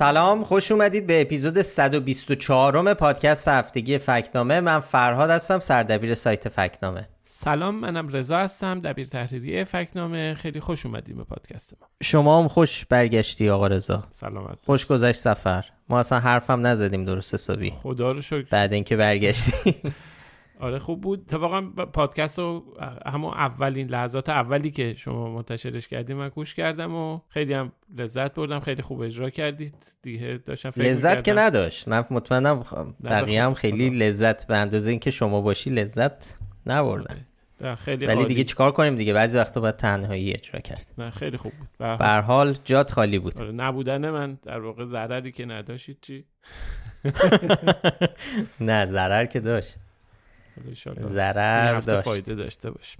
سلام خوش اومدید به اپیزود 124 پادکست هفتگی فکنامه. من فرهاد هستم سردبیر سایت فکنامه. سلام منم رضا هستم دبیر تحریریه فکنامه. خیلی خوش اومدیم به پادکست ما. شما هم خوش برگشتی آقا رضا. سلامت خوش گذشت سفر. ما اصلا حرفم نزدیم درست حسابی. خدا رو شکر. بعد اینکه برگشتی. آره خوب بود. اتفاقا پادکست رو همون اولین لحظات اولی که شما منتشرش کردیم من گوش کردم و خیلی هم لذت بردم خیلی خوب اجرا کردید. دیگه داشتم فکر لذت که نداشت. من مطمئنم بقیه هم خیلی لذت به اندازه اینکه شما باشی لذت نبردن. خیلی ولی دیگه چیکار کنیم دیگه؟ بعضی وقتا باید تنهایی اجرا کرد. نه خیلی خوب بود. به حال جات خالی بود. آره نبودن من در واقع ضرری که نداشتید چی؟ نه ضرر که داشت. ضرر داشت. فایده داشته باش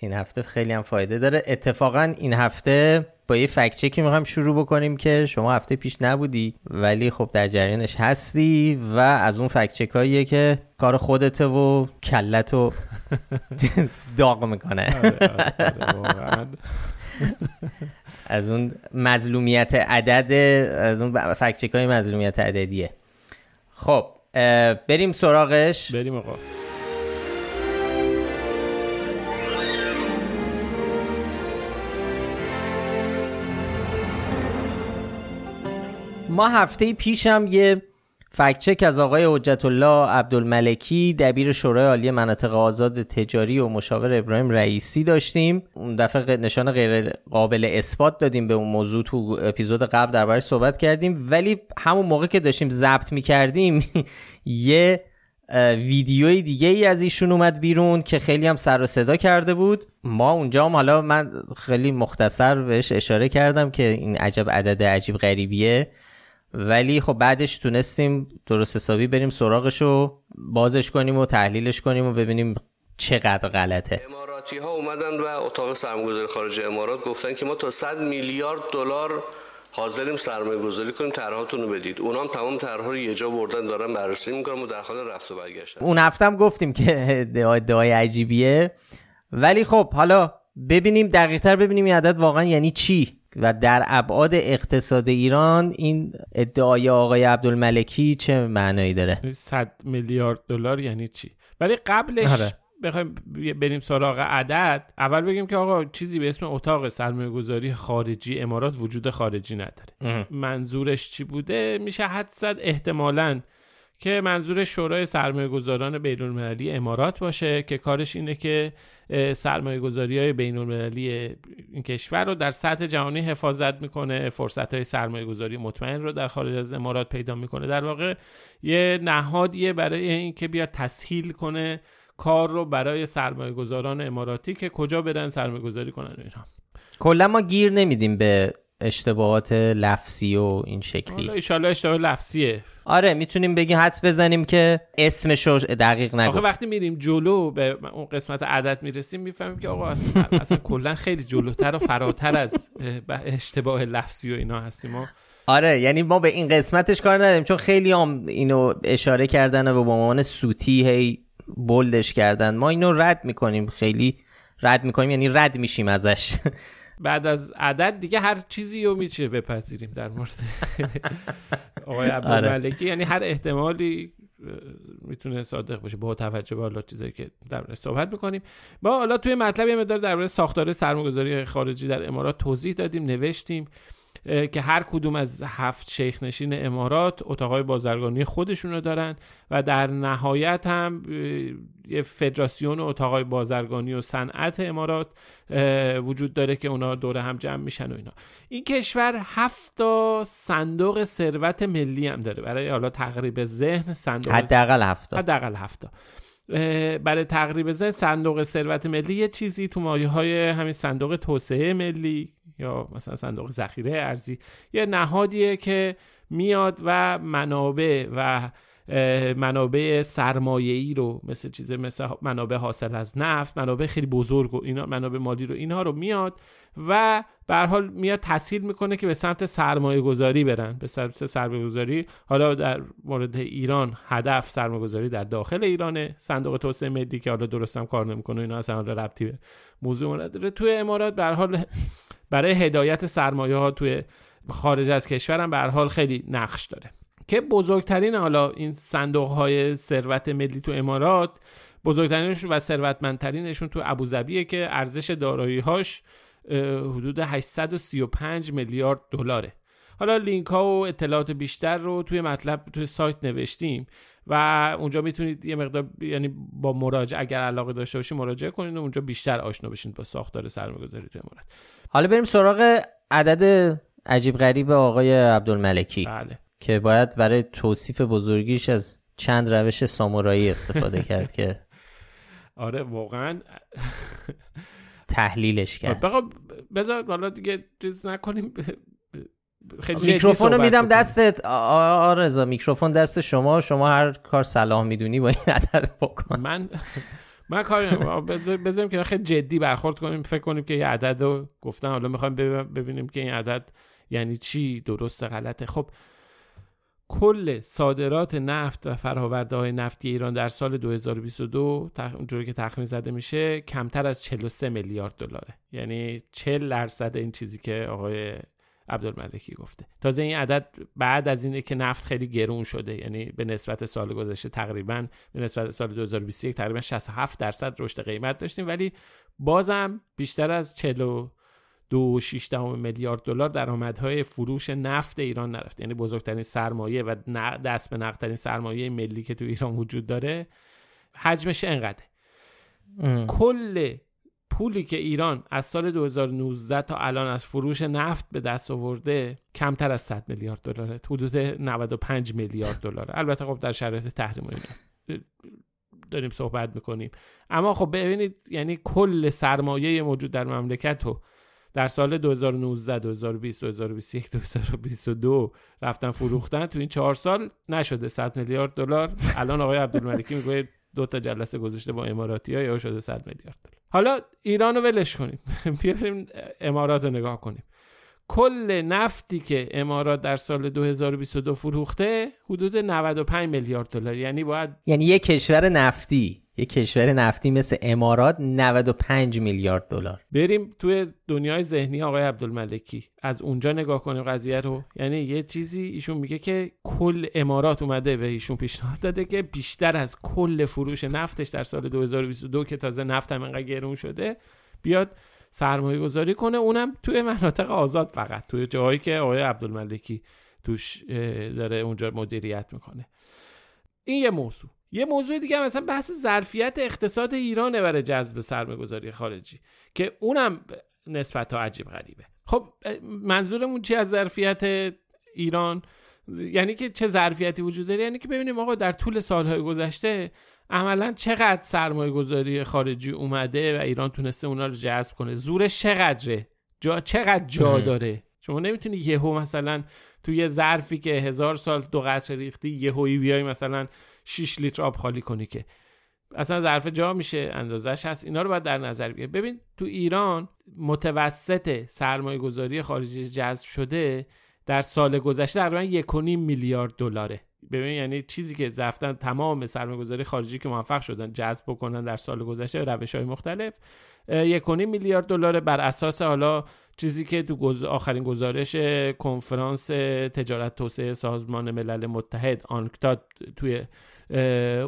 این هفته خیلی هم فایده داره. اتفاقا این هفته با یه فکت چکی می‌خوایم شروع بکنیم که شما هفته پیش نبودی ولی خب در جریانش هستی و از اون فکت چکاییه که کار خودته و کلت و داغ می‌کنه. از اون مظلومیت عدد از اون فکت چکای مظلومیت عددیه. خب بریم سراغش. بریم آقا. ما هفته پیشم یه فکچک از آقای حجت الله عبدالملکی دبیر شورای عالی مناطق آزاد تجاری و مشاور ابراهیم رئیسی داشتیم. اون دفعه نشان غیر قابل اثبات دادیم به اون موضوع تو اپیزود قبل دربارش صحبت کردیم. ولی همون موقع که داشتیم ضبط می‌کردیم یه ویدیوی دیگه ای از ایشون اومد بیرون که خیلی هم سر و صدا کرده بود. ما اونجا هم حالا من خیلی مختصر بهش اشاره کردم که این عجب عدد عجیب غریبیه. ولی خب بعدش تونستیم درست حسابی بریم سراغش و بازش کنیم و تحلیلش کنیم و ببینیم چقدر غلطه. اماراتی ها اومدن و اتاق سرمایه‌گذاری خارج امارات گفتن که ما تا 100 میلیارد دلار حاضریم سرمایه گذاری کنیم طرحاتون رو بدید. اونا هم تمام طرحها رو یه جا بردن دارن بررسی می‌کنن و در حال رفت و برگشت اون هفتم گفتیم که ادعای عجیبیه. ولی خب حالا ببینیم دقیقتر ببینیم این عدد واقعا یعنی چی. و در ابعاد اقتصاد ایران این ادعای آقای عبدالملکی چه معنایی داره؟ 100 میلیارد دلار یعنی چی؟ ولی قبلش آره. بخوایم بریم سراغ عدد. اول بگیم که آقا چیزی به اسم اتاق سرمایه گذاری خارجی امارات وجود خارجی نداره. منظورش چی بوده؟ میشه حد زد احتمالاً که منظور شورای سرمایه گذاران بین امارات باشه که کارش اینه که سرمایه گذاری های بین این کشور رو در سطح جهانی حفاظت می‌کنه فرصت های سرمایه گذاری مطمئن رو در خارج از امارات پیدا می‌کنه. در واقع یه نهادیه برای اینکه بیاد تسهیل کنه کار رو برای سرمایه گذاران اماراتی که کجا برن سرمایه گذاری کنن ایران کلا ما گیر نمیدیم به اشتباهات لفظی و این شکلی. ایشالا اشتباه لفظیه. آره می‌تونیم بگیم حدس بزنیم که اسمش رو دقیق نگفت. آخه وقتی میریم جلو به اون قسمت عدد می‌رسیم می‌فهمیم که آقا اصلا کلا خیلی جلوتر و فراتر از اشتباه لفظی و اینا هستیم و آره یعنی ما به این قسمتش کار نداریم چون خیلی هم اینو اشاره کردن و به عنوان سوتی هی بولدش کردن. ما اینو رد می‌کنیم خیلی رد می‌کنیم یعنی رد میشیم ازش. بعد از عدد دیگه هر چیزی رو میشه بپذیریم در مورد آقای عبدالملکی. آره. یعنی هر احتمالی می‌تونه صادق باشه با توجه به حالا چیزایی که در صحبت می‌کنیم. با حالا توی مطلب یه مقدار درباره ساختار سرمایه‌گذاری خارجی در امارات توضیح دادیم نوشتیم. که هر کدوم از هفت شیخ نشین امارات اتاقای بازرگانی خودشونو دارن و در نهایت هم یه فدراسیون اتاقای بازرگانی و صنعت امارات وجود داره که اونا دور هم جمع میشن و اینا. این کشور هفت تا صندوق ثروت ملی هم داره. برای حالا تقریب ذهن صندوق حداقل هفت حداقل هفت برای تقریب ذهن صندوق ثروت ملی یه چیزی تو مایه های همین صندوق توسعه ملی یا مثلا صندوق ذخیره ارزی. یه نهادیه که میاد و منابع و منابع سرمایه‌ای رو مثل چیز مثل منابع حاصل از نفت منابع خیلی بزرگ و اینا منابع مالی رو اینها رو میاد و به حال میاد تسهیل می‌کنه که به سمت سرمایه گذاری برن. به سمت سرمایه گذاری حالا در مورد ایران هدف سرمایه گذاری در داخل ایرانه. صندوق توسعه ملی که حالا درستم کار نمی‌کنه اینا اصلا ربطی به موضوع نداره. توی امارات به حال برای هدایت سرمایه ها توی خارج از کشورم به حال خیلی نقش داره. که بزرگترین حالا این صندوق های ثروت ملی تو امارات بزرگترینشون و ثروتمندترینشون تو ابوظبیه که ارزش دارایی هاش حدود 835 میلیارد دلاره. حالا لینک ها و اطلاعات بیشتر رو توی مطلب توی سایت نوشتیم. و اونجا می‌تونید یه مقدار یعنی با مراجعه اگر علاقه داشته باشید مراجعه کنید و اونجا بیشتر آشنا بشین با ساختار سرمایه‌گذاری توی امارات حالا بریم سراغ عدد عجیب غریب آقای عبدالملکی بله. که باید برای توصیف بزرگیش از چند روش سامورایی استفاده کرد که آره واقعا. تحلیلش کرد. بقا بذار حالا دیگه چیز نکنیم. خیلی میکروفون رو میدم دستت. آرزا میکروفون دست شما. شما هر کار صلاح می‌دونی با این عدد بکن. من من کاری بذاریم که خیلی جدی برخورد کنیم. فکر کنیم که یه عدد رو گفتن. حالا می‌خوایم ببینیم که این عدد یعنی چی؟ درست غلطه. خب کل صادرات نفت و فرآورده های نفتی ایران در سال 2022 اونجوری که تخمین زده میشه کمتر از 43 میلیارد دلاره. یعنی 40 درصد این چیزی که آقای عبدالملکی گفته. تازه این عدد بعد از اینه که نفت خیلی گرون شده. یعنی به نسبت سال گذشته تقریبا به نسبت سال 2021 تقریبا 67 درصد رشد قیمت داشتیم. ولی بازم بیشتر از 40 دو میلیارد دلار درآمدهای فروش نفت ایران نرفت. یعنی بزرگترین سرمایه و دست به نقدترین سرمایه ملی که تو ایران وجود داره حجمش انقدره. کل پولی که ایران از سال 2019 تا الان از فروش نفت به دست آورده کمتر از 100 میلیارد دلاره. حدود 95 میلیارد دلاره. البته خب در شرایط تحریم داریم صحبت می‌کنیم. اما خب ببینید یعنی کل سرمایه موجود در مملکت رو در سال 2019 2020 2021 2022 رفتن فروختن تو این چهار سال نشده. 100 میلیارد دلار. الان آقای عبدالملکی میگه دو تا جلسه گذاشته با اماراتی ها یا شده 100 میلیارد دلار. حالا ایران رو ولش کنیم. بیاریم امارات رو نگاه کنیم. کل نفتی که امارات در سال 2022 فروخته حدود 95 میلیارد دلار. یعنی باید یعنی یک کشور نفتی. یک کشور نفتی مثل امارات 95 میلیارد دلار. بریم توی دنیای ذهنی آقای عبدالملکی. از اونجا نگاه کنیم قضیه رو. یعنی یه چیزی ایشون میگه که کل امارات اومده به ایشون پیشنهاد داده که بیشتر از کل فروش نفتش در سال 2022 که تازه نفت هم انقدر گرون شده بیاد سرمایه گذاری کنه. اونم توی مناطق آزاد فقط توی جایی که آقای عبدالملکی توش داره اونجا مدیریت می‌کنه. این یه موضوع. یه موضوع دیگه مثلا بحث ظرفیت اقتصاد ایرانه برای جذب سرمایه گذاری خارجی که اونم نسبت ها عجیب غریبه. خب منظورمون چی از ظرفیت ایران؟ یعنی که چه ظرفیتی وجود داره؟ یعنی که ببینیم آقا در طول سالهای گذشته عملا چقدر سرمایه گذاری خارجی اومده و ایران تونسته اونا رو جذب کنه؟ زورش چقدره؟ جا چقدر جا داره؟ شما نمی‌تونی یهو مثلا توی یه ظرفی که هزار سال دو قطره ریختی یهویی بیای مثلا 6 لیتر آب خالی کنی که. اصلا ظرف جا میشه اندازش هست. اینا رو باید در نظر بگیر ببین تو ایران متوسط سرمایه گذاری خارجی جذب شده در سال گذشته تقریبا یک میلیارد دلاره. ببین یعنی چیزی که رفتن تمام سرمایه‌گذاری خارجی که موفق شدن جذب بکنن در سال گذشته روش های مختلف یک میلیارد دلار بر اساس حالا چیزی که تو آخرین گزارش کنفرانس تجارت توسعه سازمان ملل متحد آنکتاد توی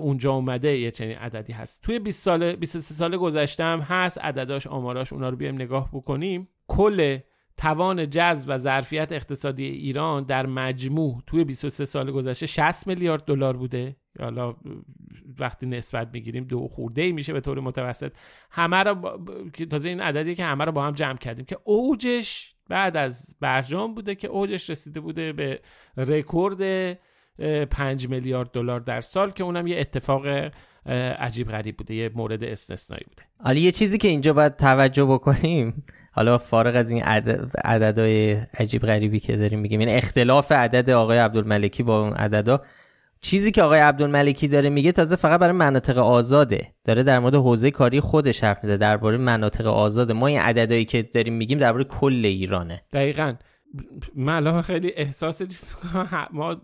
اونجا اومده یه چنین عددی هست. توی 20 سال 23 سال گذشته هم هست عدداش آماراش اونا رو بیایم نگاه بکنیم. کل توان جذب و ظرفیت اقتصادی ایران در مجموع توی 23 سال گذشته 60 میلیارد دلار بوده. حالا وقتی نسبت می‌گیریم دو خورده ای میشه به طور متوسط. همه رو با... تازه این عددی که همه رو با هم جمع کردیم که اوجش بعد از برجام بوده که اوجش رسیده بوده به رکورد 5 میلیارد دلار در سال که اونم یه اتفاق عجیب غریب بوده یه مورد استثنایی بوده. حالا یه چیزی که اینجا باید توجه بکنیم حالا فارغ از این عددهای عجیب غریبی که داریم میگیم این اختلاف عدد آقای عبدالملکی با اون عددا چیزی که آقای عبدالملکی داره میگه تازه فقط برای مناطق آزاده داره در مورد حوزه کاری خودش حرف می‌زنه درباره مناطق آزاده. ما این عددهایی که داریم میگیم درباره کل ایرانه. دقیقا. من خیلی احساس چیز ما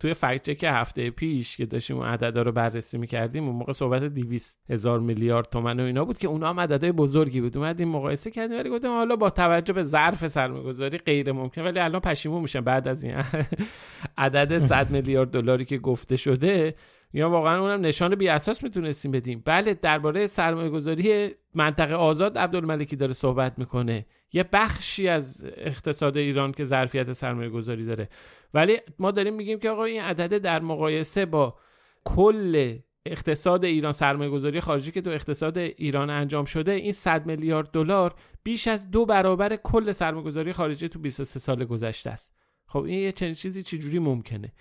توی فکت هفته پیش که داشتیم اون عددا رو بررسی می‌کردیم اون موقع صحبت 200 هزار میلیارد تومن و اینا بود که اونا هم عددهای بزرگی بود. اومدیم مقایسه کردیم ولی گفتم حالا با توجه به ظرف سرمایه‌گذاری غیر ممکن ولی الان پشیمون میشن بعد از این عدد 100 میلیارد دلاری که گفته شده یا واقعا اونم نشان بی اساس می‌تونستیم بدیم. بله درباره سرمایه گذاری منطقه آزاد عبدالملکی داره صحبت می‌کنه. یه بخشی از اقتصاد ایران که ظرفیت سرمایه گذاری داره. ولی ما داریم میگیم که آقا این عدده در مقایسه با کل اقتصاد ایران سرمایه گذاری خارجی که تو اقتصاد ایران انجام شده این 100 میلیارد دلار بیش از دو برابر کل سرمایه گذاری خارجی تو 23 سال گذشته است. خب این یه چنین چیزی چجوری ممکنه؟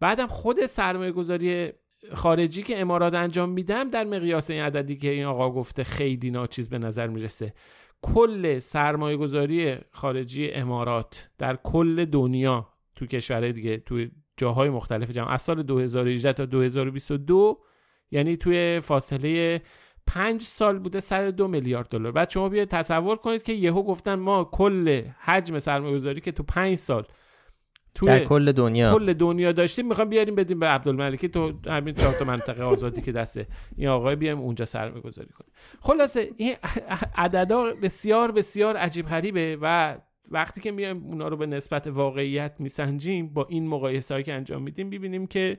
بعدم خود سرمایه گذاری خارجی که امارات انجام میدم در مقیاس این عددی که این آقا گفته خیلی ناچیز به نظر می‌رسه. کل سرمایه گذاری خارجی امارات در کل دنیا تو کشورهای دیگه تو جاهای مختلف جمع از سال 2018 تا 2022 یعنی توی فاصله پنج سال بوده 102 میلیارد دلار. بعد شما بیاید تصور کنید که یهو گفتن ما کل حجم سرمایه گذاری که تو پنج سال توی در کل دنیا. کل دنیا داشتیم. می‌خوام بیاریم بدیم به عبدالملکی تو همین چهار تا منطقه آزادی که دسته این آقای بیایم اونجا سرمایه گذاری کنیم. خلاصه این عددا بسیار بسیار عجیب غریبه و وقتی که میایم اونا رو به نسبت واقعیت میسنجیم با این مقایسه که انجام میدیم ببینیم که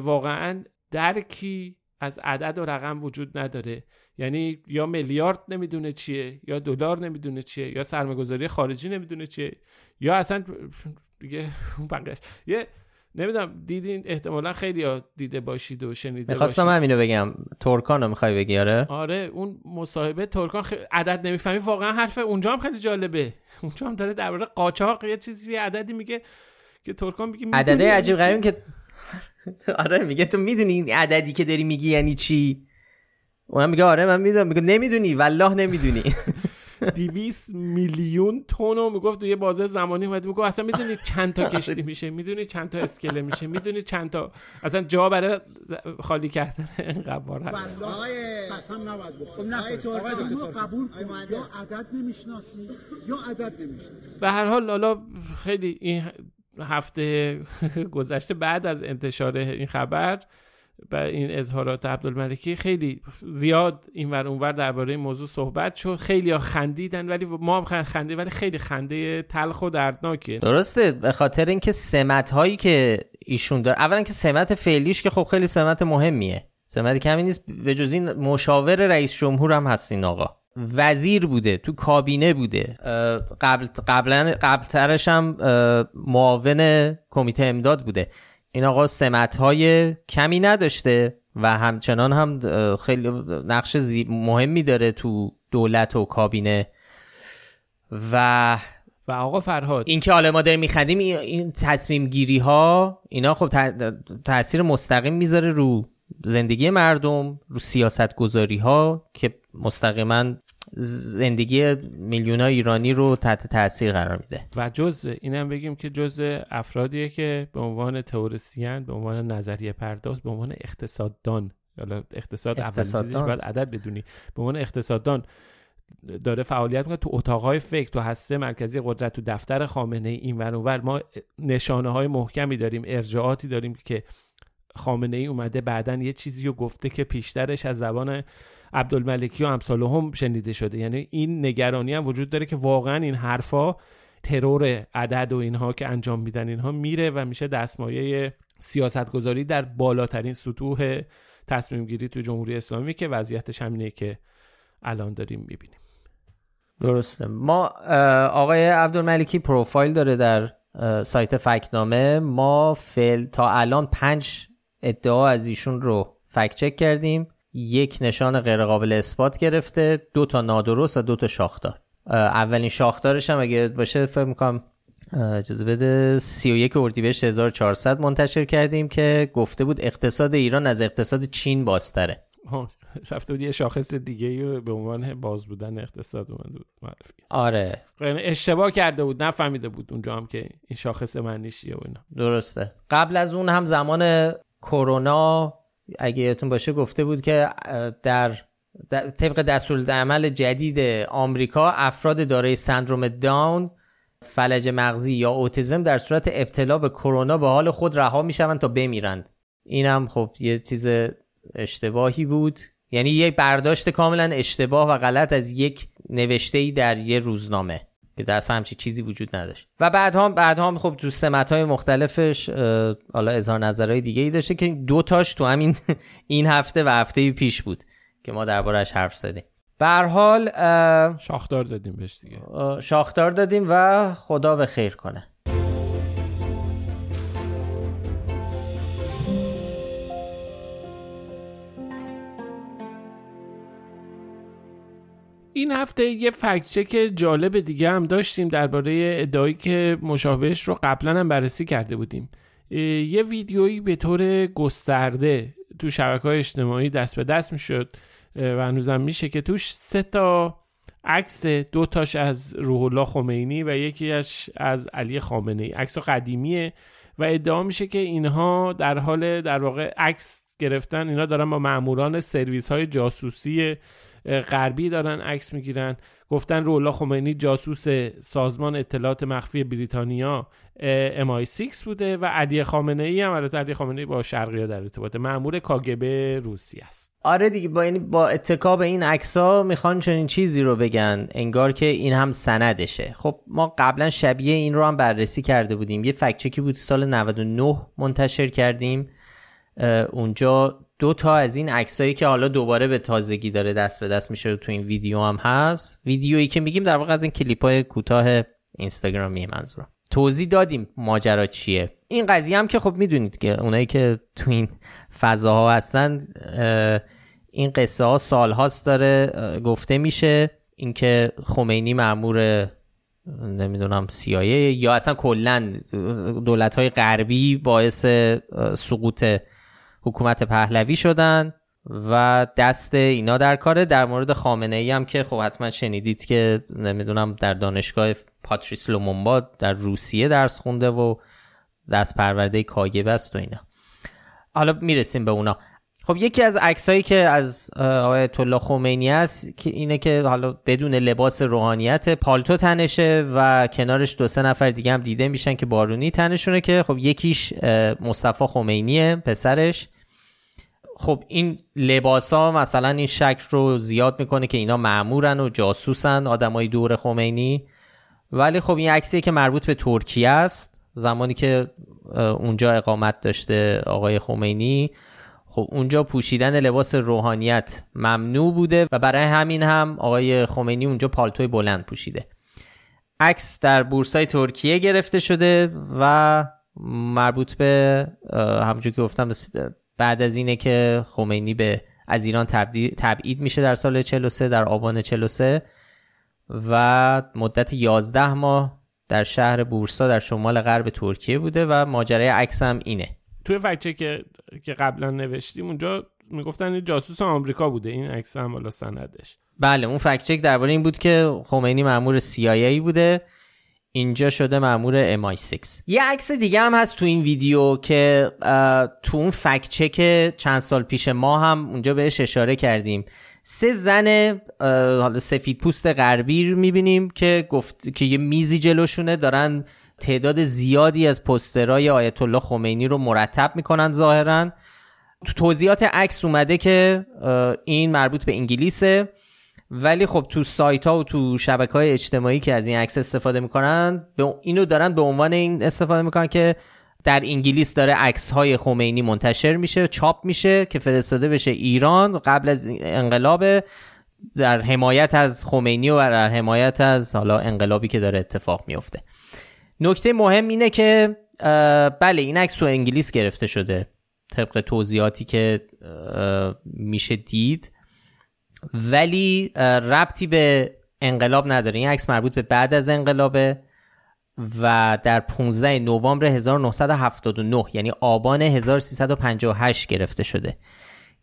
واقعا درکی از عدد و رقم وجود نداره. یعنی یا میلیارد نمی‌دونه چیه یا دلار نمی‌دونه چیه یا سرمایه‌گذاری خارجی نمی‌دونه چیه یا اصلا دیگه بقیش یه نمی‌دونم دیدین؟ احتمالا خیلی ها دیده باشید و شنیده می‌خواستم همینو بگم. ترکان رو می‌خوای بگی آره؟ آره اون مصاحبه ترکان خ... عدد نمی‌فهمی. واقعا حرف اونجا هم خیلی جالبه. اونجا هم داره درباره قاچاق یه چیزی یه عددی میگه که ترکان میگه عدده عجیب غریبی که آره میگه تو می‌دونی این عددی که داری میگی یعنی چی؟ اونم میگه آره من می‌دونم. میگه نمی‌دونی. والله نمی‌دونی. 200 میلیون تون رو می‌گفت تو یه بازه زمانی اومد می‌گفت اصلا می‌دونی چند تا کشتی میشه؟ می‌دونی چند تا اسکله میشه؟ می‌دونی چند تا اصلا جا برای خالی کردن اینقدر بار قسم نباید خب نه قبول یا عدد نمی‌شناسی یا عدد نمی‌شناسی. به هر حال حالا خیلی این هفته گذشته بعد از انتشار این خبر و این اظهارات عبدالملکی خیلی زیاد این ور اونور درباره این موضوع صحبت شد. خیلی ها خندیدن ولی ما هم خنده ولی خیلی خنده تلخ و دردناکه. درسته به خاطر اینکه سمت هایی که ایشون داره اولا که سمت فعلیش که خب خیلی سمت مهمیه. سمت کمی نیست به جز این مشاور رئیس جمهور هم هست این آقا. وزیر بوده تو کابینه بوده. قبل قبلا قبلترش هم معاون کمیته امداد بوده. این آقا سمت های کمی نداشته و همچنان هم خیلی نقش مهمی داره تو دولت و کابینه. و و آقا فرهاد. این حالا ما داریم میخندیم این تصمیم گیری ها اینا خب تاثیر مستقیم می‌ذاره رو زندگی مردم رو سیاست گذاری ها که مستقیما زندگی میلیون ایرانی رو تحت تاثیر قرار میده. و جز اینم بگیم که جز افرادیه که به عنوان تئوریسین به عنوان نظریه پرداز به عنوان اقتصاددان حالا اقتصاد اول باید عدد بدونی. به عنوان اقتصاددان داره فعالیت می‌کنه تو اتاقهای فکر تو هسته مرکزی قدرت تو دفتر خامنه ای این ور ما نشانه های محکمی داریم ارجاعاتی داریم که خامنه ای اومده بعدا یه چیزی رو گفته که پیشترش از زبان عبدالملکی و امثال هم شنیده شده. یعنی این نگرانی هم وجود داره که واقعا این حرفا ترور عدد و اینها که انجام میدن اینها میره و میشه دستمایه سیاستگذاری در بالاترین سطوح تصمیم گیری تو جمهوری اسلامی که وضعیتش همینه که الان داریم می‌بینیم. درسته. ما آقای عبدالملکی پروفایل داره در سایت فکنامه ما فعل تا الان پنج ادعا از ایشون رو فکت چک کردیم. یک نشان غیرقابل اثبات گرفته دو تا نادرست و دو تا شاخدار. اولین شاخدارش هم اگه باشه فکر می‌کنم اجازه بده 31 اردیبهشت 1400 منتشر کردیم که گفته بود اقتصاد ایران از اقتصاد چین بازتره. رفته بود یه شاخص دیگه رو به عنوان باز بودن اقتصاد اومده بود. معرفی. آره. یعنی اشتباه کرده بود نفهمیده بود اونجا هم که این شاخص معنی چیه و اینا. درسته. قبل از اون هم زمان کرونا اگه یادتون باشه گفته بود که در طبق دستورالعمل جدید آمریکا افراد دارای سندروم داون فلج مغزی یا اوتیزم در صورت ابتلا به کرونا به حال خود رها می‌شوند تا بمیرند. اینم خب یه چیز اشتباهی بود. یعنی یک برداشت کاملا اشتباه و غلط از یک نوشته ای در یه روزنامه. که در همچی چیزی وجود نداشت. و بعد هم بعد هم خب تو سمت های مختلفش حالا اظهار نظرهای دیگه ای داشته که دو تاش تو همین این هفته و هفته پیش بود که ما دربارش حرف زدیم. به حال شاخدار دادیم بهش دیگه. شاخدار دادیم و خدا به خیر کنه. این هفته یه فکچک جالب دیگه هم داشتیم درباره ادعایی که مشابهش رو قبلا هم بررسی کرده بودیم. یه ویدیویی به طور گسترده تو شبکه های اجتماعی دست به دست می‌شد و هنوزم میشه که توش سه تا عکس دو تاش از روح الله خمینی و یکیش از علی خامنه ای عکس قدیمیه و ادعا میشه که اینها در حال در واقع عکس گرفتن اینا دارن با ماموران سرویس های جاسوسی غربی دارن عکس می‌گیرن. گفتن رولا خمینی جاسوس سازمان اطلاعات مخفی بریتانیا MI6 بوده و علی خامنه ای هم علی خامنه ای با شرقی در ارتباط مأمور کاگبه روسی است. آره دیگه با این با اتکا به این عکس‌ها می‌خوان چنین چیزی رو بگن. انگار که این هم سندشه. خب ما قبلا شبیه این رو هم بررسی کرده بودیم. یه فکچکی بود سال 99 منتشر کردیم. اونجا دو تا از این عکسایی که حالا دوباره به تازگی داره دست به دست میشه تو این ویدیو هم هست. ویدیویی که میگیم در واقع از این کلیپ های کوتاه اینستاگرامی منظورم. توضیح دادیم ماجرا چیه. این قضیه هم که خب می‌دونید که اونایی که تو این فضاها هستن این قصه ها سال هاست داره گفته میشه. اینکه خمینی معمور نمی‌دونم سیایه یا اصلا کلا دولت های غربی باعث سقوط حکومت پهلوی شدن و دست اینا در کاره. در مورد خامنه ای هم که خب حتما شنیدید که نمی‌دونم در دانشگاه پاتریس لومونبا در روسیه درس خونده و دست پرورده کاگبه است و اینا. حالا می‌رسیم به اونا. خب یکی از عکسایی که از آیت الله خمینی است که اینه که حالا بدون لباس روحانیت پالتو تنشه و کنارش دو سه نفر دیگه هم دیده میشن که بارونی تنشونه که خب یکیش مصطفی خمینیه پسرش. خب این لباس ها مثلا این شکل رو زیاد می‌کنه که اینا معمورن و جاسوسن آدمای دور خمینی. ولی خب این عکسیه که مربوط به ترکیه است. زمانی که اونجا اقامت داشته آقای خمینی. خب اونجا پوشیدن لباس روحانیت ممنوع بوده و برای همین هم آقای خمینی اونجا پالتوی بلند پوشیده. عکس در بورسای ترکیه گرفته شده و مربوط به همونجور که گفتم بعد از اینه که خمینی به از ایران تبعید میشه در سال 43 در آبان 43 و مدت 11 ماه در شهر بورسا در شمال غرب ترکیه بوده و ماجرای عکس هم اینه. توی فکچه که که قبلا نوشتیم اونجا می‌گفتن جاسوس آمریکا بوده این عکس هم بالا سندش. بله اون فکچک درباره این بود که خمینی مامور CIA بوده اینجا شده مامور MI6 یه عکس دیگه هم هست تو این ویدیو که تو اون فکچک چند سال پیش ما هم اونجا بهش اشاره کردیم. سه زن حالا سفید پوست غربی می‌بینیم که گفت که یه میزی جلوشونه دارن تعداد زیادی از پسترهای آیت الله خمینی رو مرتب می‌کنن ظاهرا. تو توضیحات عکس اومده که این مربوط به انگلیسه. ولی خب تو سایت ها و تو شبکه های اجتماعی که از این عکس استفاده می‌کنن اینو دارن به عنوان این استفاده می‌کنن که در انگلیس داره عکس های خمینی منتشر میشه چاپ میشه که فرستاده بشه ایران قبل از انقلاب در حمایت از خمینی و در حمایت از حالا انقلابی که داره اتفاق میفته نکته مهم اینه که بله این عکس تو انگلیس گرفته شده طبق توضیحاتی که میشه دید. ولی ربطی به انقلاب نداره. این عکس مربوط به بعد از انقلابه و در 15 نوامبر 1979 یعنی آبان 1358 گرفته شده.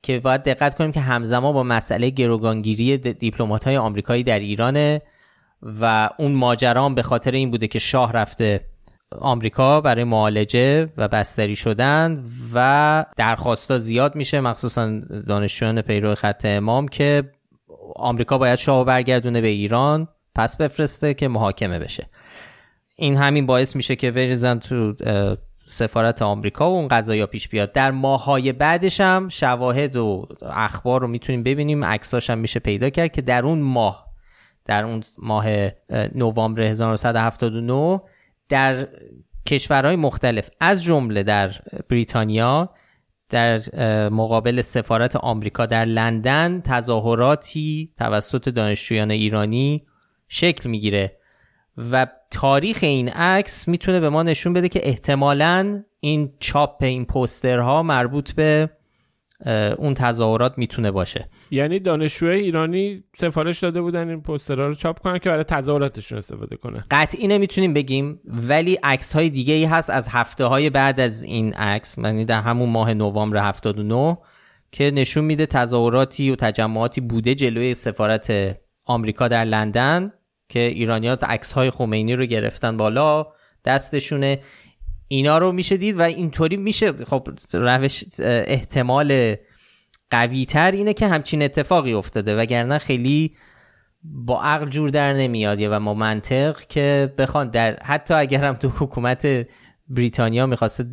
که باید دقت کنیم که همزمان با مسئله گروگانگیری دیپلمات های آمریکایی در ایرانه و اون ماجرام به خاطر این بوده که شاه رفته آمریکا برای معالجه و بستری شدن و درخواستا زیاد میشه مخصوصا دانشجویان پیرو خط امام که آمریکا باید شاه برگردونه به ایران پس بفرسته که محاکمه بشه. این همین باعث میشه که بریزن تو سفارت آمریکا و اون قضايا پیش بیاد. در ماهای بعدش هم شواهد و اخبار رو می‌تونیم ببینیم. عکساش هم میشه پیدا کرد که در اون ماه در اون ماه نوامبر 1979 در کشورهای مختلف از جمله در بریتانیا در مقابل سفارت آمریکا در لندن تظاهراتی توسط دانشجویان ایرانی شکل می‌گیره و تاریخ این عکس می‌تونه به ما نشون بده که احتمالا این چاپ این پوسترها مربوط به اون تظاهرات می‌تونه باشه. یعنی دانشجوی ایرانی سفارش داده بودن این پوسترها رو چاپ کنن که برای تظاهراتشون استفاده کنه قطعی نمی‌تونیم بگیم ولی عکس های دیگه ای هست از هفته های بعد از این عکس یعنی در همون ماه نوامبر 79 که نشون میده تظاهراتی و تجمعاتی بوده جلوی سفارت آمریکا در لندن که ایرانیات عکس های خمینی رو گرفتن بالا دستشونه. اینا رو میشه دید و اینطوری میشه. خب روش احتمال قوی تر اینه که همچین اتفاقی افتاده وگرنه خیلی با عقل جور در نمیاد و ما منطق که بخوان در حتی اگر هم تو حکومت بریتانیا می‌خواسته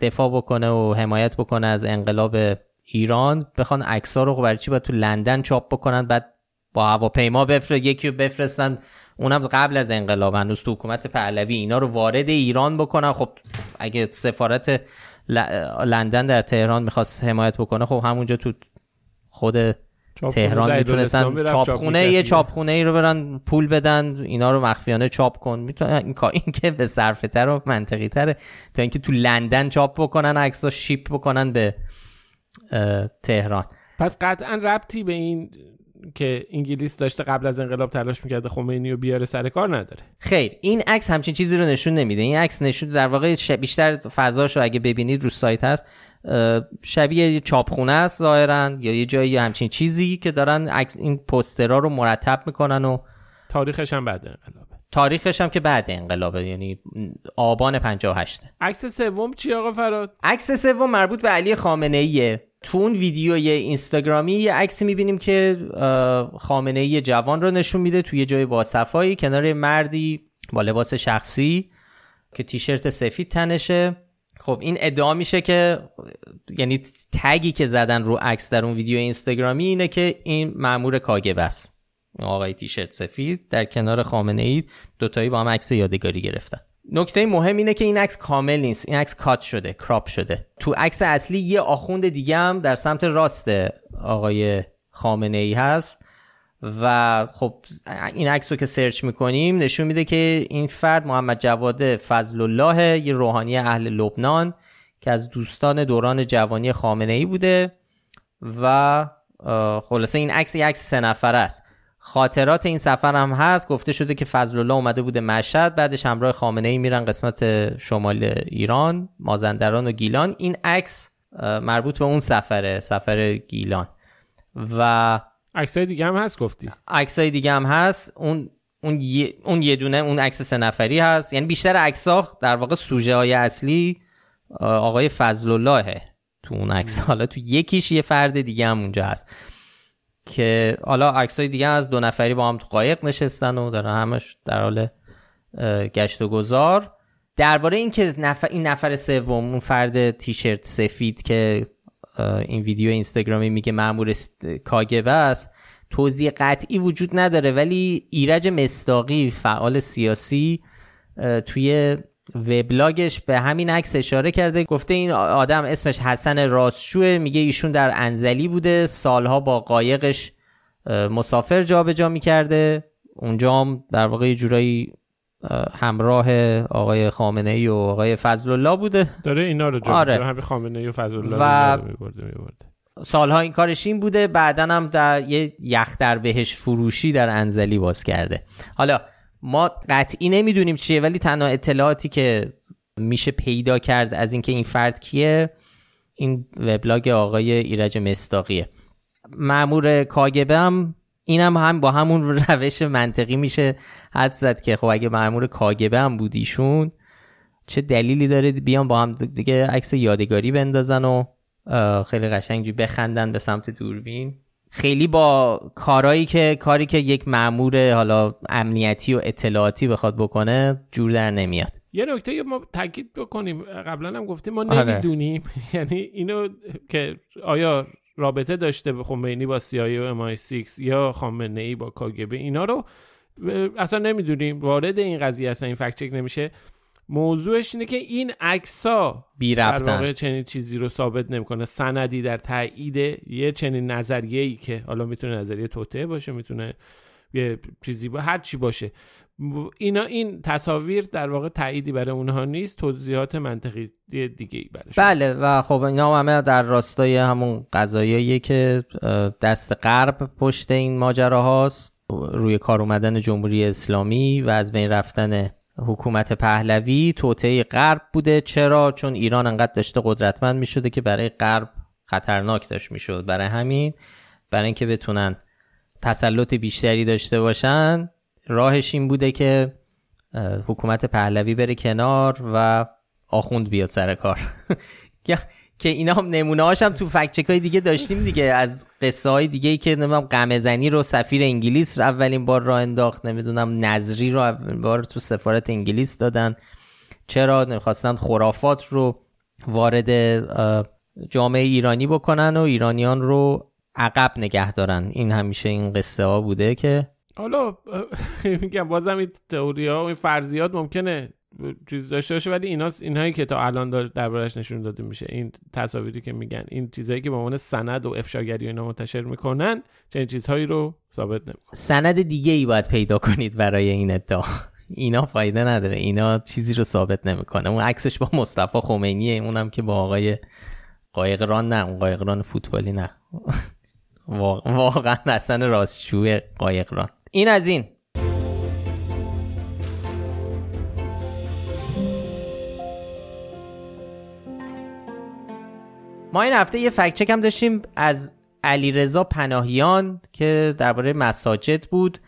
دفاع بکنه و حمایت بکنه از انقلاب ایران بخوان عکس‌ها رو برای چی تو لندن چاپ بکنن بعد با هواپیما بفر یکی بفرستن اونم قبل از انقلاب هنوز تو حکومت پهلوی اینا رو وارد ایران بکنن. خب اگه سفارت لندن در تهران می‌خواست حمایت بکنه خب همونجا تو خود تهران می‌تونستن چاپخونه یه چاپخونه ای رو برن پول بدن اینا رو مخفیانه چاپ کن. می‌تونن این که به صرفه تر و منطقی تره تا اینکه تو لندن چاپ بکنن عکس شیپ بکنن به تهران. پس قطعا ربطی به این که انگلیس داشته قبل از انقلاب تلاش می‌کرده خمینی رو بیاره سر کار نداره. خیر این عکس همچین چیزی رو نشون نمیده. این عکس نشون در واقع بیشتر فضاش رو اگه ببینید رو سایت هست شبیه چاپخونه است ظاهرا یا یه جایی همچین چیزی که دارن عکس این پوسترها رو مرتب می‌کنن و تاریخش هم بعد انقلابه. تاریخش هم که بعد انقلابه یعنی آبان 58 عکس سوم چی آقا فراد؟ عکس سوم مربوط به علی خامنه ایه تو اون ویدیوی اینستاگرامی یه عکسی می‌بینیم که خامنه ای جوان رو نشون میده توی جای با صفایی کنار مردی با لباس شخصی که تیشرت سفید تنشه. خب این ادعا میشه که یعنی تگی که زدن رو عکس در اون ویدیو اینستاگرامی اینه که این مامور کاگب است. آقای تیشرت سفید در کنار خامنه ای دوتایی با هم عکس یادگاری گرفتن. نکته مهم اینه که این عکس کامل نیست. این عکس کات شده کراپ شده. تو عکس اصلی یه آخوند دیگه هم در سمت راست آقای خامنه ای هست و خب این عکس رو که سرچ می‌کنیم نشون میده که این فرد محمد جواد فضل الله یه روحانی اهل لبنان که از دوستان دوران جوانی خامنه ای بوده و خلاصه این عکس یک عکس سه نفره است. خاطرات این سفر هم هست. گفته شده که فضل الله اومده بوده مشهد بعدش همراه خامنه ای میرن قسمت شمال ایران مازندران و گیلان. این عکس مربوط به اون سفره سفر گیلان. و عکسای دیگه هم هست گفتی؟ عکسای دیگه هم هست. اون اون یه, اون یه دونه اون عکس سه نفری هست. یعنی بیشتر عکس‌ها در واقع سوژه های اصلی آقای فضل الله تو اون عکس. حالا تو یکیش یه فرد دیگه هم اونجا هست. که حالا عکسای دیگه از دو نفری با هم تو قایق نشستن و دارن همش در حال گشت و گذار. درباره این که نفر این نفر سوم اون فرد تیشرت سفید که این ویدیو اینستاگرامی میگه مامور کاگبه است توضیح قطعی وجود نداره ولی ایرج مستاقی فعال سیاسی توی وبلاگش به همین عکس اشاره کرده. گفته این آدم اسمش حسن راستشوه میگه ایشون در انزلی بوده. سالها با قایقش مسافر جابجا جا می‌کرده. اونجا هم در واقع یه جورایی همراه آقای خامنه ای و آقای فضل الله بوده. داره اینا رو جا آره. همین خامنه ای و فضل الله و سالها این کارش این بوده. بعدا هم در یه یخ در بهش فروشی در انزلی باز کرده. حالا ما قطعی نمی‌دونیم چیه ولی تنها اطلاعاتی که میشه پیدا کرد از اینکه این فرد کیه این وبلاگ آقای ایرج مستاقیه معمور کاگبه هم اینم هم با همون روش منطقی میشه حد زد که خب اگه معمور کاگبه هم بودیشون چه دلیلی داره؟ بیان با هم دیگه عکس یادگاری بندازن و خیلی قشنگی بخندن به سمت دوربین. خیلی با کارایی که کاری که یک معمور حالا امنیتی و اطلاعاتی بخواد بکنه جور در نمیاد. یه نکته ما تاکید بکنیم. قبلا هم گفتیم ما آره. نمی‌دونیم. یعنی اینو که آیا رابطه داشته به خمینی با سیایی و امای 6 یا خامنه ای با کاگبه اینا رو اصلا نمی‌دونیم. وارد این قضیه اصلا این فکت چک نمیشه. موضوعش اینه که این عکسا بی در واقع چنین چیزی رو ثابت نمی‌کنه. سندی در تایید یه چنین نظریه ای که حالا می‌تونه نظریه توته باشه می‌تونه یه چیزی با هر چی باشه. اینا این تصاویر در واقع تاییدی برای اونها نیست توضیحات منطقی دیگه ای برای بله و خب اینا همه در راستای همون قضاییه که دست غرب پشت این ماجره هاست روی کار اومدن جمهوری اسلامی و از بین رفتن حکومت پهلوی توطعه غرب بوده. چرا؟ چون ایران انقدر داشته قدرتمند می‌شده که برای غرب خطرناک داشت می‌شد. برای همین برای اینکه بتونن تسلط بیشتری داشته باشن راهش این بوده که حکومت پهلوی بره کنار و آخوند بیاد سر کار. که اینا هم نمونه هاشم تو فکچک های دیگه داشتیم دیگه. از قصه های دیگه که نمی‌دونم قمزنی رو سفیر انگلیس رو اولین بار را انداخت نمی‌دونم نظری رو اولین بار تو سفارت انگلیس دادن. چرا؟ نمی‌خواستن خرافات رو وارد جامعه ایرانی بکنن و ایرانیان رو عقب نگه دارن. این همیشه این قصه ها بوده که حالا میگم بازم این تئوری ها و این فرضیات ممکنه چیز داشته باشه ولی اینا اینهایی که تا الان دربارش نشون داده میشه این تصاویری که میگن این چیزهایی که به عنوان سند و افشاگری و اینا منتشر می‌کنن چنین چیزهایی رو ثابت نمی‌کنن. سند دیگه ای باید پیدا کنید برای این ادعا. اینا فایده نداره. اینا چیزی رو ثابت نمی‌کنه. اون عکسش با مصطفی خمینیه. اونم که با آقای قایقران نه اون قایقران فوتبالی نه. واقعا اصلا راستشوی قایقران. این از این. ما این هفته یه فکت چک داشتیم از علیرضا پناهیان که درباره مساجد بود.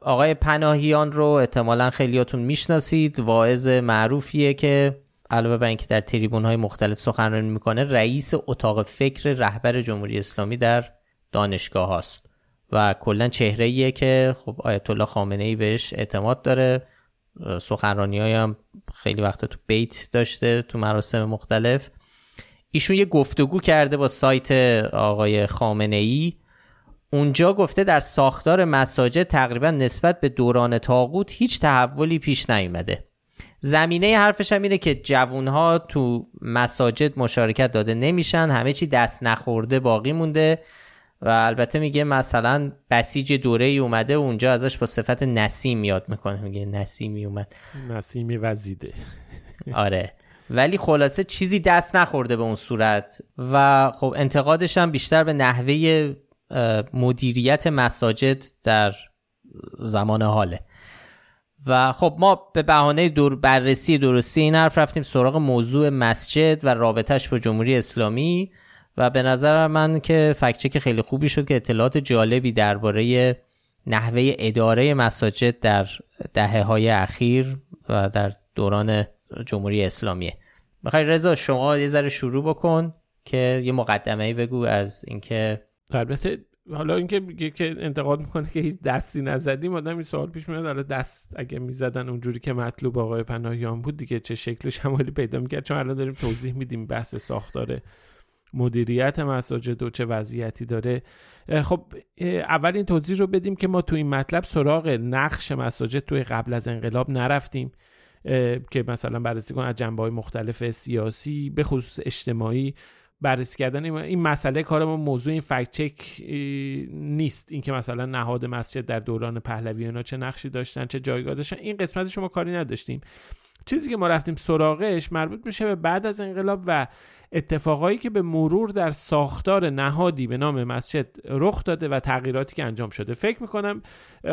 آقای پناهیان رو احتمالا خیلیاتون می‌شناسید. واعظ معروفیه که علاوه بر اینکه در تریبون های مختلف سخنرانی می‌کنه رئیس اتاق فکر رهبر جمهوری اسلامی در دانشگاه هاست. و کلا چهره که خب آیت الله خامنه ای بهش اعتماد داره. سخنرانی هم خیلی وقت تو بیت داشته تو مراسم مختلف. ایشون یه گفتگو کرده با سایت آقای خامنه ای اونجا گفته در ساختار مساجد تقریبا نسبت به دوران تاغوت هیچ تحولی پیش نیومده. زمینه حرفش هم اینه که جوونها تو مساجد مشارکت داده نمیشن همه چی دست نخورده باقی مونده و البته میگه مثلا بسیج دوره ای اومده و اونجا ازش با صفت نسیم یاد می‌کنه. میگه نسیمی اومد. نسیمی وزیده. آره. ولی خلاصه چیزی دست نخورده به اون صورت و خب انتقادش هم بیشتر به نحوه مدیریت مساجد در زمان حاله. و خب ما به بهانه دور بررسی درستی این حرف رفتیم سراغ موضوع مسجد و رابطش با جمهوری اسلامی و به نظر من که فکچک خیلی خوبی شد که اطلاعات جالبی درباره نحوه اداره مساجد در دهه های اخیر و در دوران جمهوری اسلامیه. بخوای رضا شما یه ذره شروع بکن که یه مقدمه ای بگو از اینکه البته حالا اینکه که انتقاد می‌کنه که هیچ دستی نزدیم آدم این سوال پیش میاد حالا دست اگه می‌زدن اونجوری که مطلوب آقای پناهیان بود دیگه چه شکل شمالی پیدا می‌کرد؟ چون الان داریم توضیح میدیم بحث ساختار مدیریت مساجد و چه وضعیتی داره. خب اول این توضیح رو بدیم که ما تو این مطلب سراغ نقش مساجد توی قبل از انقلاب نرفتیم. که مثلا بررسی کن از جنبه های مختلف سیاسی به خصوص اجتماعی بررسی کردن. این مسئله کار ما موضوع این فکت چک نیست. اینکه مثلا نهاد مسجد در دوران پهلوی اینا چه نقشی داشتن چه جایگاه داشتن. این قسمت شما کاری نداشتیم. چیزی که ما رفتیم سراغش مربوط میشه به بعد از انقلاب و اتفاقایی که به مرور در ساختار نهادی به نام مسجد رخ داده و تغییراتی که انجام شده. فکر می‌کنم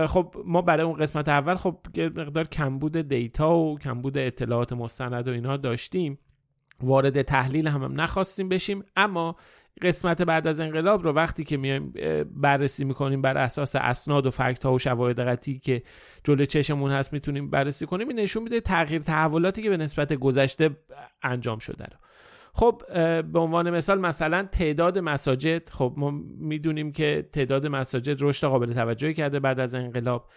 خب ما برای اون قسمت اول خب مقدار کمبود دیتا و کمبود اطلاعات مستند و اینها داشتیم. وارد تحلیل هم, هم نخواستیم بشیم. اما قسمت بعد از انقلاب رو وقتی که میایم بررسی می‌کنیم بر اساس اسناد و فکت ها و شواهد قطعی که جلو چشمون هست می‌تونیم بررسی کنیم این نشون میده تغییر تحولاتی که به نسبت گذشته انجام شده رو. خب به عنوان مثال مثلا تعداد مساجد خب ما می‌دونیم که تعداد مساجد رشد قابل توجهی کرده بعد از انقلاب.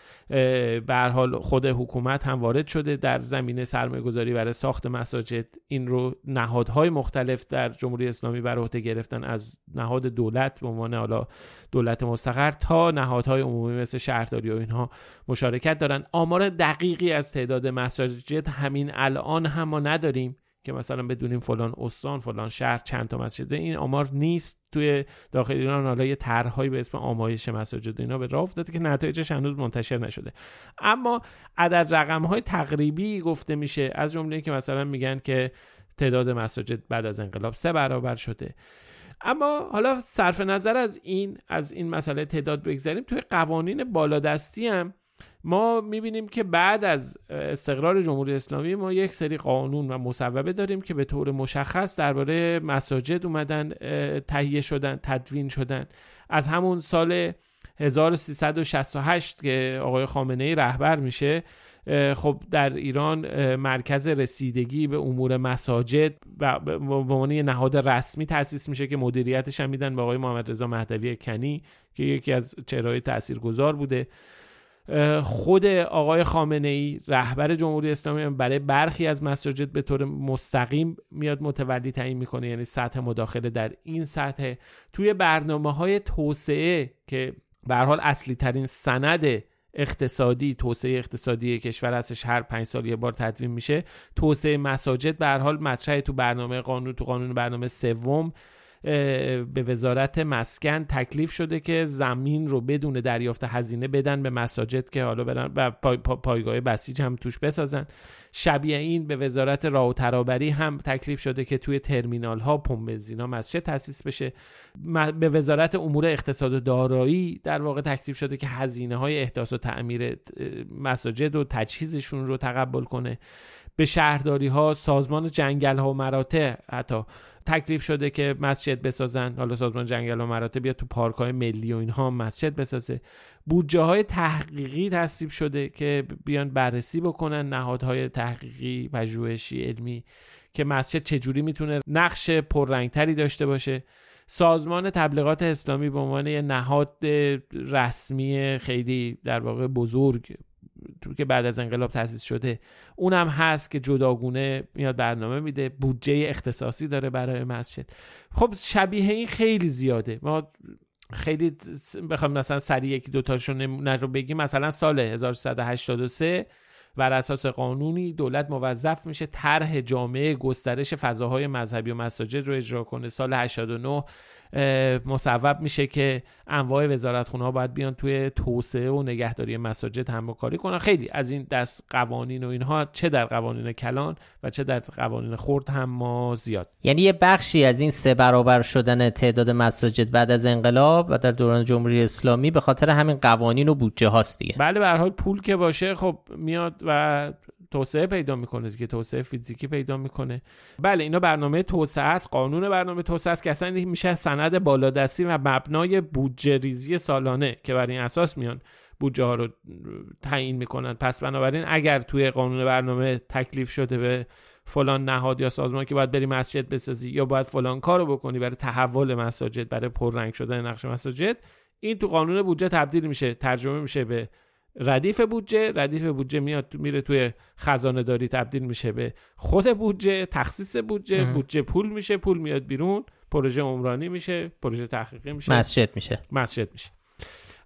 به حال خود حکومت هم وارد شده در زمینه سرمایه گذاری برای ساخت مساجد. این رو نهادهای مختلف در جمهوری اسلامی بر عهده گرفتن از نهاد دولت به عنوان حالا دولت مستقر تا نهادهای عمومی مثل شهرداری و اینها مشارکت دارن. آمار دقیقی از تعداد مساجد همین الان هم ما نداریم. که مثلا بدونیم فلان استان فلان شهر چند تا مسجد. این آمار نیست توی داخل ایران. حالا یه طرحهایی به اسم آمایش مساجد اینا به راه افتاده که نتایجش هنوز منتشر نشده. اما عدد رقم های تقریبی گفته میشه از جمله که مثلا میگن که تعداد مساجد بعد از انقلاب سه برابر شده. اما حالا صرف نظر از این از این مسئله تعداد بگذاریم. توی قوانین بالادستی هم ما می‌بینیم که بعد از استقرار جمهوری اسلامی ما یک سری قانون و مصوبه داریم که به طور مشخص درباره مساجد اومدن تهیه شدن تدوین شدن. از همون سال 1368 که آقای خامنه ای رهبر میشه خب در ایران مرکز رسیدگی به امور مساجد به عنوان نهاد رسمی تأسیس میشه که مدیریتش هم میدن به آقای محمد رضا مهدوی کنی که یکی از چهرهای تاثیرگذار بوده. خود آقای خامنه ای رهبر جمهوری اسلامی برای برخی از مساجد به طور مستقیم میاد متولی تعیین می‌کنه یعنی سطح مداخله در این سطح. توی برنامه های توسعه که به حال اصلی ترین سند اقتصادی توسعه اقتصادی کشور هستش هر پنج سال یه بار تدوین میشه توسعه مساجد به حال مطرح تو برنامه قانون تو قانون برنامه سوم. به وزارت مسکن تکلیف شده که زمین رو بدون دریافت هزینه بدن به مساجد که حالا برن و پای پایگاه بسیج هم توش بسازن. شبیه این به وزارت راه و ترابری هم تکلیف شده که توی ترمینال ها پمپ بنزینا مسجد تاسیس بشه. به وزارت امور اقتصاد و دارایی در واقع تکلیف شده که هزینه های احداث و تعمیر مساجد و تجهیزشون رو تقبل کنه. به شهرداری ها سازمان جنگل ها و مراتع حتی تکلیف شده که مسجد بسازن. حالا سازمان جنگل و مراتع بیاد تو پارک های ملی و اینها مسجد بسازه. بودجه های تحقیقی تصویب شده که بیان بررسی بکنن نهادهای تحقیقی پژوهشی علمی که مسجد چجوری می‌تونه نقش پررنگتری داشته باشه. سازمان تبلیغات اسلامی به عنوان نهاد رسمی خیلی در واقع بزرگ تو که بعد از انقلاب تأسیس شده. اونم هست که جداگونه میاد برنامه میده. بودجه اختصاصی داره برای مسجد. خب شبیه این خیلی زیاده. ما خیلی بخوام مثلا سریع یکی دوتاشون نمونه رو بگیم. مثلا سال 1383 بر اساس قانونی دولت موظف میشه طرح جامعه گسترش فضاهای مذهبی و مساجد رو اجرا کنه. سال 89 مصوب میشه که انواع وزارتخونه ها باید بیان توی توسعه و نگهداری مساجد هم کاری کنن. خیلی از این دست قوانین و اینها چه در قوانین کلان و چه در قوانین خرد هم ما زیاد. یعنی یه بخشی از این سه برابر شدن تعداد مساجد بعد از انقلاب و در دوران جمهوری اسلامی به خاطر همین قوانین و بودجه هاست دیگه. بله به حال پول که باشه خب میاد و توسعه پیدا می‌کنه که توسعه فیزیکی پیدا می‌کنه. بله اینا برنامه توسعه است قانون برنامه توسعه است که اصلا میشه سند بالادستی و مبنای بودجه ریزی سالانه که بر این اساس میان بودجه ها رو تعیین می‌کنن. پس بنابراین اگر توی قانون برنامه تکلیف شده به فلان نهاد یا سازمان که باید بری مسجد بسازی یا باید فلان کارو بکنی برای تحول مساجد برای پررنگ شدن نقش مساجد این تو قانون بودجه تبدیل میشه ترجمه میشه به ردیف بودجه ردیف بودجه میاد میره توی خزانه داری تبدیل میشه به خود بودجه تخصیص بودجه بودجه پول میشه پول میاد بیرون پروژه عمرانی میشه پروژه تحقیقی میشه. مسجد میشه. مسجد میشه.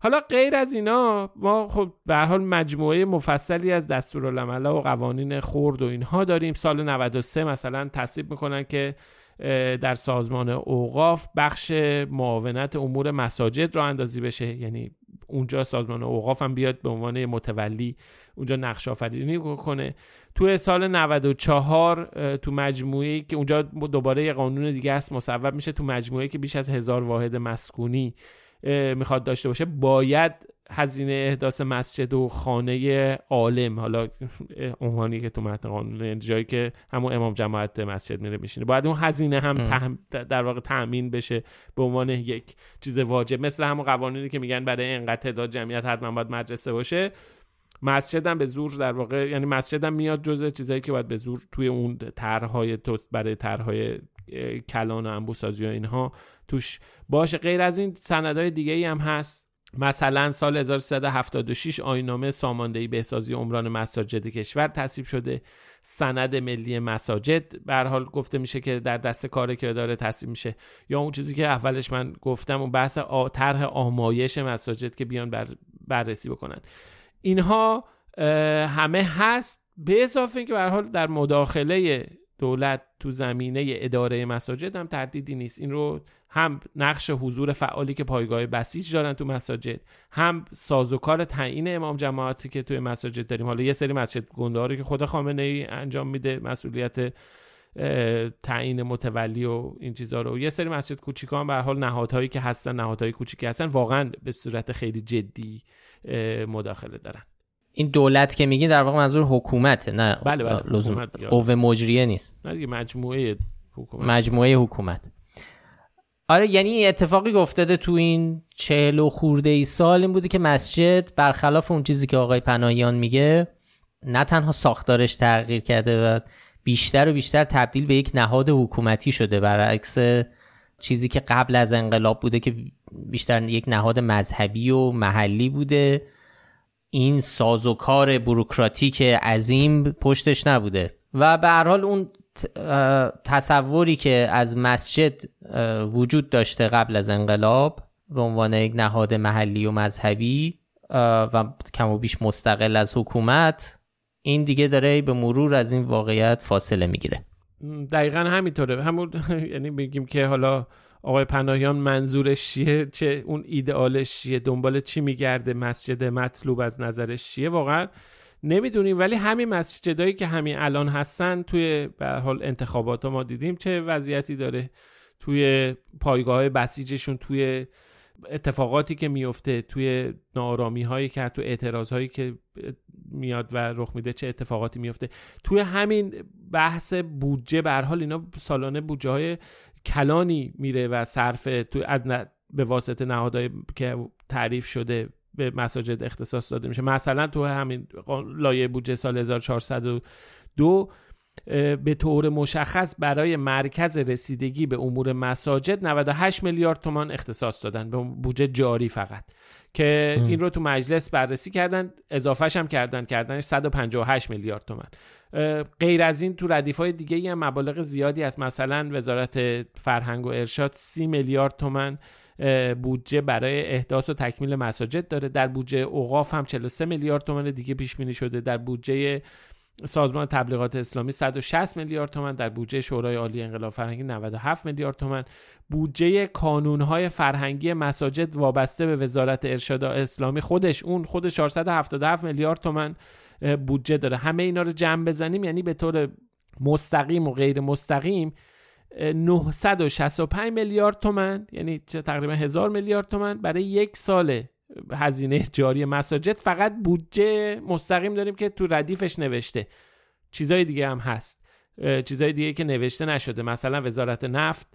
حالا غیر از اینا ما خب به حال مجموعه مفصلی از دستورالعمل و قوانین خرد و اینها داریم. سال 93 مثلا تصویب می‌کنن که در سازمان اوقاف بخش معاونت امور مساجد را اندازی بشه. یعنی اونجا سازمان اوقاف هم بیاد به عنوان متولی اونجا نقش آفرینی کنه. تو سال 94 تو مجموعه که اونجا دوباره یه قانون دیگه است مصوب میشه تو مجموعه که بیش از هزار واحد مسکونی می‌خواد داشته باشه باید هزینه احداث مسجد و خانه عالم حالا عنوانی که تو متن قانون جایی که همون امام جماعت مسجد میره میشینه. باید اون هزینه هم در واقع تأمین بشه به عنوان یک چیز واجب. مثل همون قوانینی که میگن برای اینقدر تعداد جمعیت حتما باید مدرسه باشه. مسجدم به زور در واقع یعنی مسجدم میاد جزء چیزایی که باید به زور توی اون طرحهای توست برای طرحهای کلان و انبوسازی و اینها توش باشه. غیر از این سندهای دیگه ای هم هست. مثلا سال 1376 آینامه ساماندهی بهسازی عمران مساجد کشور تصویب شده. سند ملی مساجد. به حال گفته میشه که در دست کار که داره تصویب میشه. یا اون چیزی که اولش من گفتم اون بحث طرح آمایش مساجد که بیان بر بررسی بکنن. اینها همه هست. به اضافه اینکه به حال در مداخله دولت تو زمینه اداره مساجد هم تردیدی نیست. این رو هم نقش حضور فعالی که پایگاه بسیج دارن تو مساجد هم سازوکار تعیین امام جماعتی که توی مساجد داریم. حالا یه سری مسجد گندهاری که خود خامنه ای انجام میده مسئولیت تعیین متولی و این چیزها رو. یه سری مسجد کوچیکان به حال نهادهایی که هستن نهادهای کوچیکی هستن واقعا به صورت خیلی جدی مداخله دارن. این دولت که میگی در واقع منظور حکومته نه بله بله لزوم. قوه مجریه نیست. نه مجموعه حکومت. مجموعه حکومت. آره یعنی اتفاقی افتاده تو این چهل و خورده ای سال این بوده که مسجد برخلاف اون چیزی که آقای پناهیان میگه نه تنها ساختارش تغییر کرده و بیشتر و بیشتر تبدیل به یک نهاد حکومتی شده برعکس چیزی که قبل از انقلاب بوده که بیشتر یک نهاد مذهبی و محلی بوده. این سازوکار بروکراتیک عظیم پشتش نبوده. و به هر حال اون تصوری که از مسجد وجود داشته قبل از انقلاب به عنوان یک نهاد محلی و مذهبی و کم و بیش مستقل از حکومت این دیگه داره به مرور از این واقعیت فاصله می‌گیره. دقیقا همینطوره. همون یعنی بگیم که حالا آقای پناهیان منظورش چیه؟ چه اون ایدئالش چیه؟ دنبال چی میگرده؟ مسجد مطلوب از نظرش چیه؟ واقعا نمی‌دونیم ولی همین مسجدایی که همین الان هستن توی به حال انتخابات ما دیدیم چه وضعیتی داره توی پایگاه بسیجشون توی اتفاقاتی که میفته توی نارامی هایی که تو اعتراض هایی که میاد و رخ میده چه اتفاقاتی میفته توی همین بحث بودجه به حال اینا سالانه بودجه های کلانی میره و صرف تو از به واسطه نهادهای که تعریف شده به مساجد اختصاص داده میشه. مثلا تو همین لایه بودجه سال 1402 به طور مشخص برای مرکز رسیدگی به امور مساجد 98 میلیارد تومان اختصاص دادن. به بودجه جاری فقط. که این رو تو مجلس بررسی کردن اضافهش هم کردن. کردنش 158 میلیارد تومان. غیر از این تو ردیف های دیگه هم مبالغ زیادی از مثلا وزارت فرهنگ و ارشاد 30 میلیارد تومن بودجه برای احداث و تکمیل مساجد داره. در بودجه اوقاف هم 43 میلیارد تومن دیگه پیش بینی شده. در بودجه سازمان تبلیغات اسلامی 160 میلیارد تومن. در بودجه شورای عالی انقلاب فرهنگی 97 میلیارد تومن. بودجه کانونهای فرهنگی مساجد وابسته به وزارت ارشاد اسلامی. خودش اون خود 477 میلیارد تومن بودجه داره. همه اینا رو جمع بزنیم یعنی به طور مستقیم و غیر مستقیم 965 میلیارد تومن یعنی تقریبا هزار میلیارد تومن برای یک سال هزینه جاری مساجد. فقط بودجه مستقیم داریم که تو ردیفش نوشته. چیزای دیگه هم هست. چیزای دیگه که نوشته نشده. مثلا وزارت نفت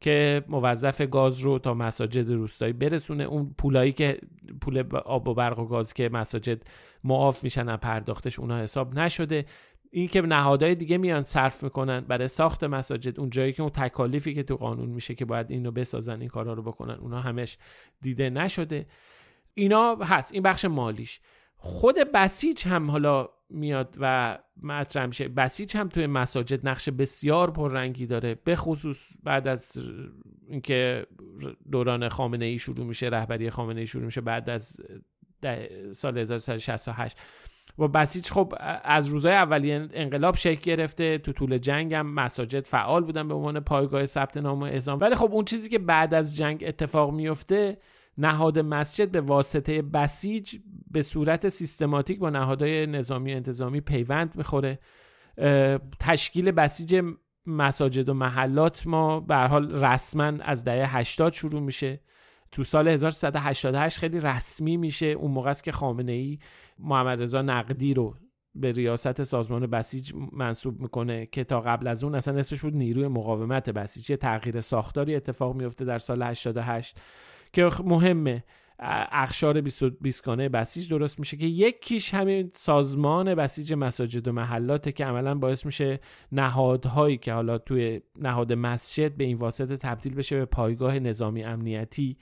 که موظف گاز رو تا مساجد روستایی برسونه. اون پولایی که پول آب و برق و گاز که مساجد معاف میشن پرداختش اونها حساب نشده. این که نهادهای دیگه میان صرف می‌کنن برای ساخت مساجد اون جایی که اون تکالیفی که تو قانون میشه که باید اینو بسازن این کارا رو بکنن اونها همش دیده نشده. اینا هست. این بخش مالیش. خود بسیج هم حالا میاد و مطرح میشه. بسیج هم توی مساجد نقش بسیار پررنگی داره. به خصوص بعد از اینکه دوران خامنه ای شروع میشه رهبری خامنه ای شروع میشه بعد از سال 1368 و بسیج خب از روزهای اولیه انقلاب شکل گرفته تو طول جنگ هم مساجد فعال بودن به عنوان پایگاه ثبت نام و اعزام. ولی خب اون چیزی که بعد از جنگ اتفاق میفته نهاد مسجد به واسطه بسیج به صورت سیستماتیک با نهادهای نظامی انتظامی پیوند می‌خوره. تشکیل بسیج مساجد و محلات ما به حال رسما از دهه 80 شروع میشه. تو سال 1388 خیلی رسمی میشه اون موقع است که خامنه ای محمد رضا نقدی رو به ریاست سازمان بسیج منصوب می‌کنه که تا قبل از اون اصلا اسمش بود نیروی مقاومت بسیج یه تغییر ساختاری اتفاق میفته در سال 88 که مهمه. اخشار بیسکانه بسیج درست میشه که یکیش همین سازمان بسیج مساجد و محلاته که عملا باعث میشه نهادهایی که حالا توی نهاد مسجد به این واسطه تبدیل بشه به پایگاه نظامی امنیتی.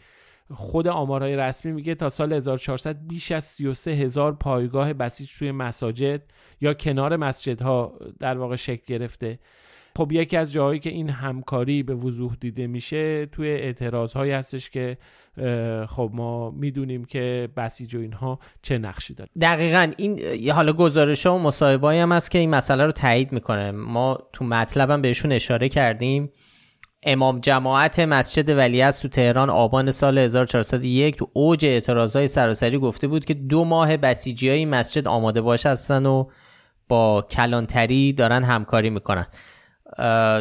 خود آمارهای رسمی میگه تا سال 1400 بیش از 33 هزار پایگاه بسیج توی مساجد یا کنار مسجدها در واقع شکل گرفته. خب یکی از جاهایی که این همکاری به وضوح دیده میشه توی اعتراض هایی هستش که خب ما می‌دونیم که بسیج و اینها چه نقشی داره. دقیقا این حالا گزارش ها و مصاحبه هم هست که این مسئله رو تایید می‌کنه. ما تو مطلبم بهشون اشاره کردیم. امام جماعت مسجد ولیعصر تو تهران آبان سال 1401 تو اوج اعتراضای سراسری گفته بود که دو ماه بسیجی های مسجد آماده باش هستن و با کلانتری دارن همکاری می‌کنن.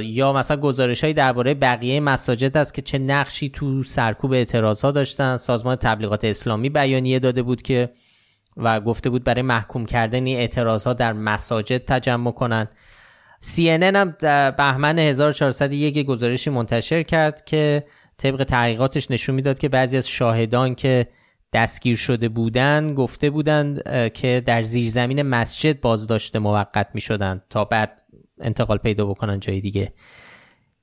یا مثلا گزارش های درباره بقیه مساجد است که چه نقشی تو سرکوب اعتراض ها داشتن. سازمان تبلیغات اسلامی بیانیه داده بود که و گفته بود برای محکوم کردن این اعتراض ها در مساجد تجمع کنن CNN هم در بهمن 1401 گزارشی منتشر کرد که طبق تحقیقاتش نشون می‌داد که بعضی از شاهدان که دستگیر شده بودند گفته بودند که در زیرزمین مسجد بازداشت موقت می شدند تا بعد انتقال پیدا بکنن جای دیگه.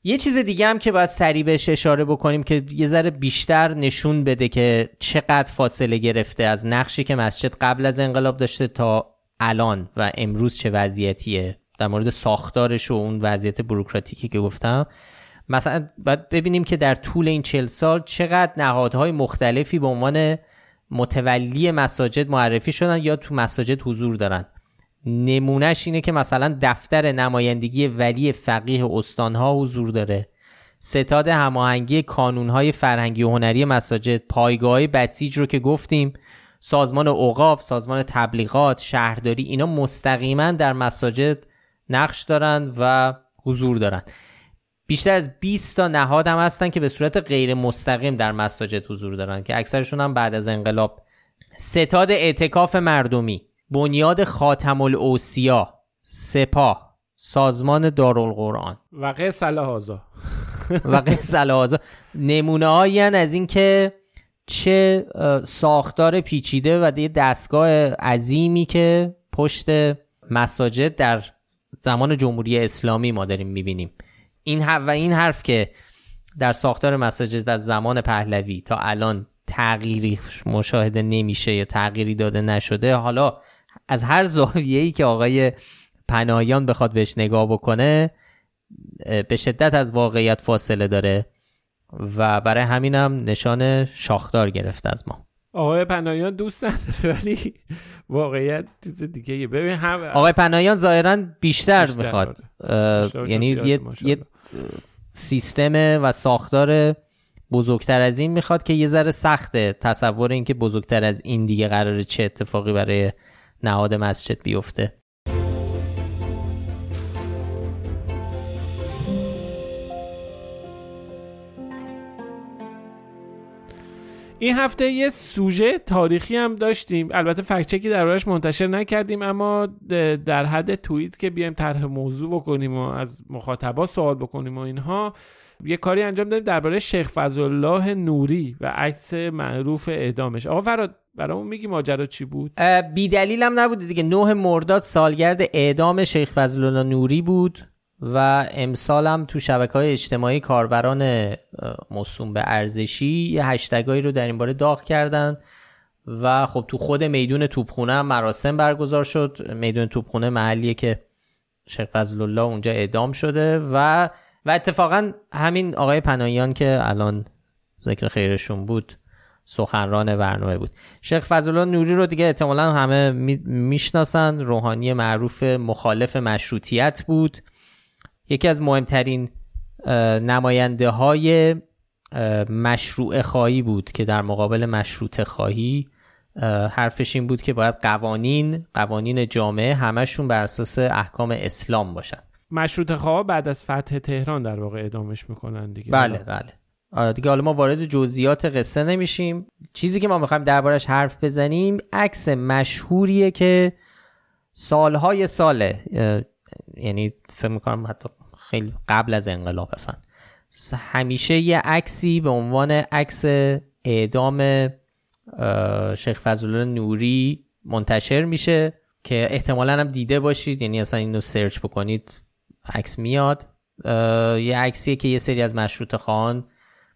یه چیز دیگه هم که باید سریع بهش اشاره بکنیم که یه ذره بیشتر نشون بده که چقدر فاصله گرفته از نقشی که مسجد قبل از انقلاب داشته تا الان و امروز چه وضعیتیه. در مورد ساختارش و اون وضعیت بروکراتیکی که گفتم. مثلا باید ببینیم که در طول این چل سال چقدر نهادهای مختلفی به عنوان متولی مساجد معرفی شدن یا تو مساجد حضور دارن. نمونهش اینه که مثلا دفتر نمایندگی ولی فقیه استانها حضور داره. ستاد هماهنگی کانونهای فرهنگی و هنری مساجد پایگاه بسیج رو که گفتیم سازمان اوقاف سازمان تبلیغات شهرداری اینا مستقیما در مساجد نقش دارن و حضور دارن. بیشتر از 20 تا نهاد هم هستن که به صورت غیر مستقیم در مساجد حضور دارن که اکثرشون هم بعد از انقلاب. ستاد اعتکاف مردمی. بنیاد خاتم الاوسیا سپاه سازمان دارالقرآن. و قیس آزا و قیس آزا نمونه هایی از اینکه چه ساختار پیچیده و یه دستگاه عظیمی که پشت مساجد در زمان جمهوری اسلامی ما داریم می‌بینیم. این و این حرف که در ساختار مساجد از زمان پهلوی تا الان تغییری مشاهده نمیشه یا تغییری داده نشده حالا از هر زاویه‌ای که آقای پناهیان بخواد بهش نگاه بکنه به شدت از واقعیت فاصله داره و برای همینم نشان شاخدار گرفته از ما. آقای پناهیان دوست نداره ولی واقعیت چیز دیگه ببین هم آقای پناهیان ظاهرا بیشتر, می‌خواد آره. یعنی یه, یه سیستم و ساختار بزرگتر از این می‌خواد که یه ذره سخته تصور اینکه بزرگتر از این دیگه قراره چه اتفاقی برای نهاد مسجد بیفته. این هفته یه سوژه تاریخی هم داشتیم. البته فکچکی دربارش منتشر نکردیم اما در حد توییت که بیایم طرح موضوع بکنیم و از مخاطبا سوال بکنیم و اینها یه کاری انجام دادیم درباره شیخ فضلالله نوری و عکس معروف اعدامش. آقا فراد برامون میگی ماجرا چی بود؟ بی دلیل هم نبود. دیگه نه مرداد سالگرد اعدام شیخ فضلالله نوری بود و امسال هم تو شبکه های اجتماعی کاربران مصوم به ارزشی یه هشتگایی رو در این باره داغ کردن و خب تو خود میدون توپخونه هم مراسم برگزار شد. میدون توپخونه محلیه که شیخ فضل الله اونجا اعدام شده و و اتفاقا همین آقای پناهیان که الان ذکر خیرشون بود سخنران برنامه بود. شیخ فضل نوری رو دیگه احتمالا همه می‌شناسن. روحانی معروف مخالف مشروطیت بود. یکی از مهمترین نماینده های مشروع خواهی بود که در مقابل مشروط خواهی حرفش این بود که باید قوانین قوانین جامعه همشون بر اساس احکام اسلام باشن. مشروط خواه بعد از فتح تهران در واقع ادامش می‌کنن دیگه. بله بله. دیگه حالا ما وارد جزئیات قصه نمیشیم. چیزی که ما می‌خوایم دربارش حرف بزنیم عکس مشهوریه که سالهای ساله یعنی فکر می‌کنم حتی خیلی قبل از انقلاب اصلا. همیشه یه عکسی به عنوان عکس اعدام شیخ فضل نوری منتشر میشه که احتمالا هم دیده باشید. یعنی اصلا اینو سرچ بکنید. عکس میاد. یه عکسیه که یه سری از مشروط خان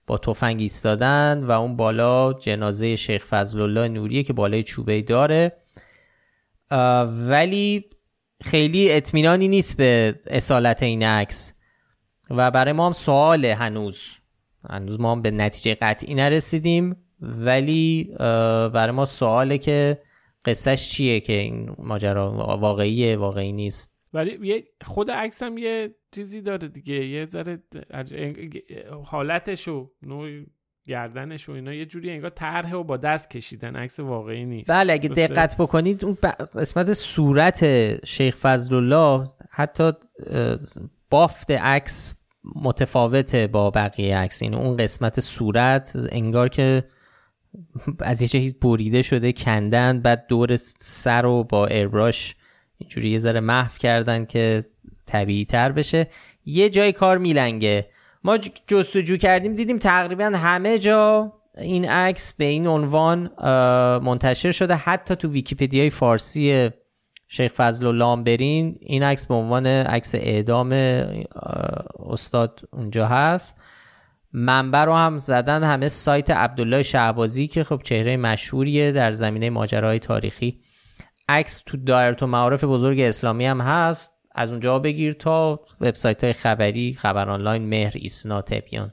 با تفنگ ایستادن و اون بالا جنازه شیخ فضل الله نوریه که بالای چوبه داره. ولی خیلی اطمینانی نیست به اصالت این عکس. و برای ما هم سوال هنوز. هنوز ما هم به نتیجه قطعی نرسیدیم. ولی برای ما سواله که قصهش چیه که این ماجرا واقعیه واقعی نیست. ولی خود عکس هم یه چیزی داره دیگه. یه ذره حالتش و نوع گردنش و اینا یه جوری انگار طرح و با دست کشیدن عکس واقعی نیست. بله اگه دقت بکنید اون قسمت صورت شیخ فضل الله حتی بافت عکس متفاوته با بقیه عکس. این یعنی اون قسمت صورت انگار که از یه چیز بریده شده کندن بعد دور سر رو با ایربراش اینجوری یه ذره محو کردن که طبیعی تر بشه. یه جای کار میلنگه. ما جستجو کردیم دیدیم تقریبا همه جا این عکس به این عنوان منتشر شده. حتی تو ویکیپدیای فارسی شیخ فضل الله برین این عکس به عنوان عکس اعدام استاد اونجا هست. منبع رو هم زدن همه سایت عبدالله شعبازی که خب چهره مشهوریه در زمینه ماجراهای تاریخی. عکس تو دایرت و معارف بزرگ اسلامی هم هست. از اونجا بگیر تا وبسایت های خبری خبر آنلاین مهر ایسنا تبیان.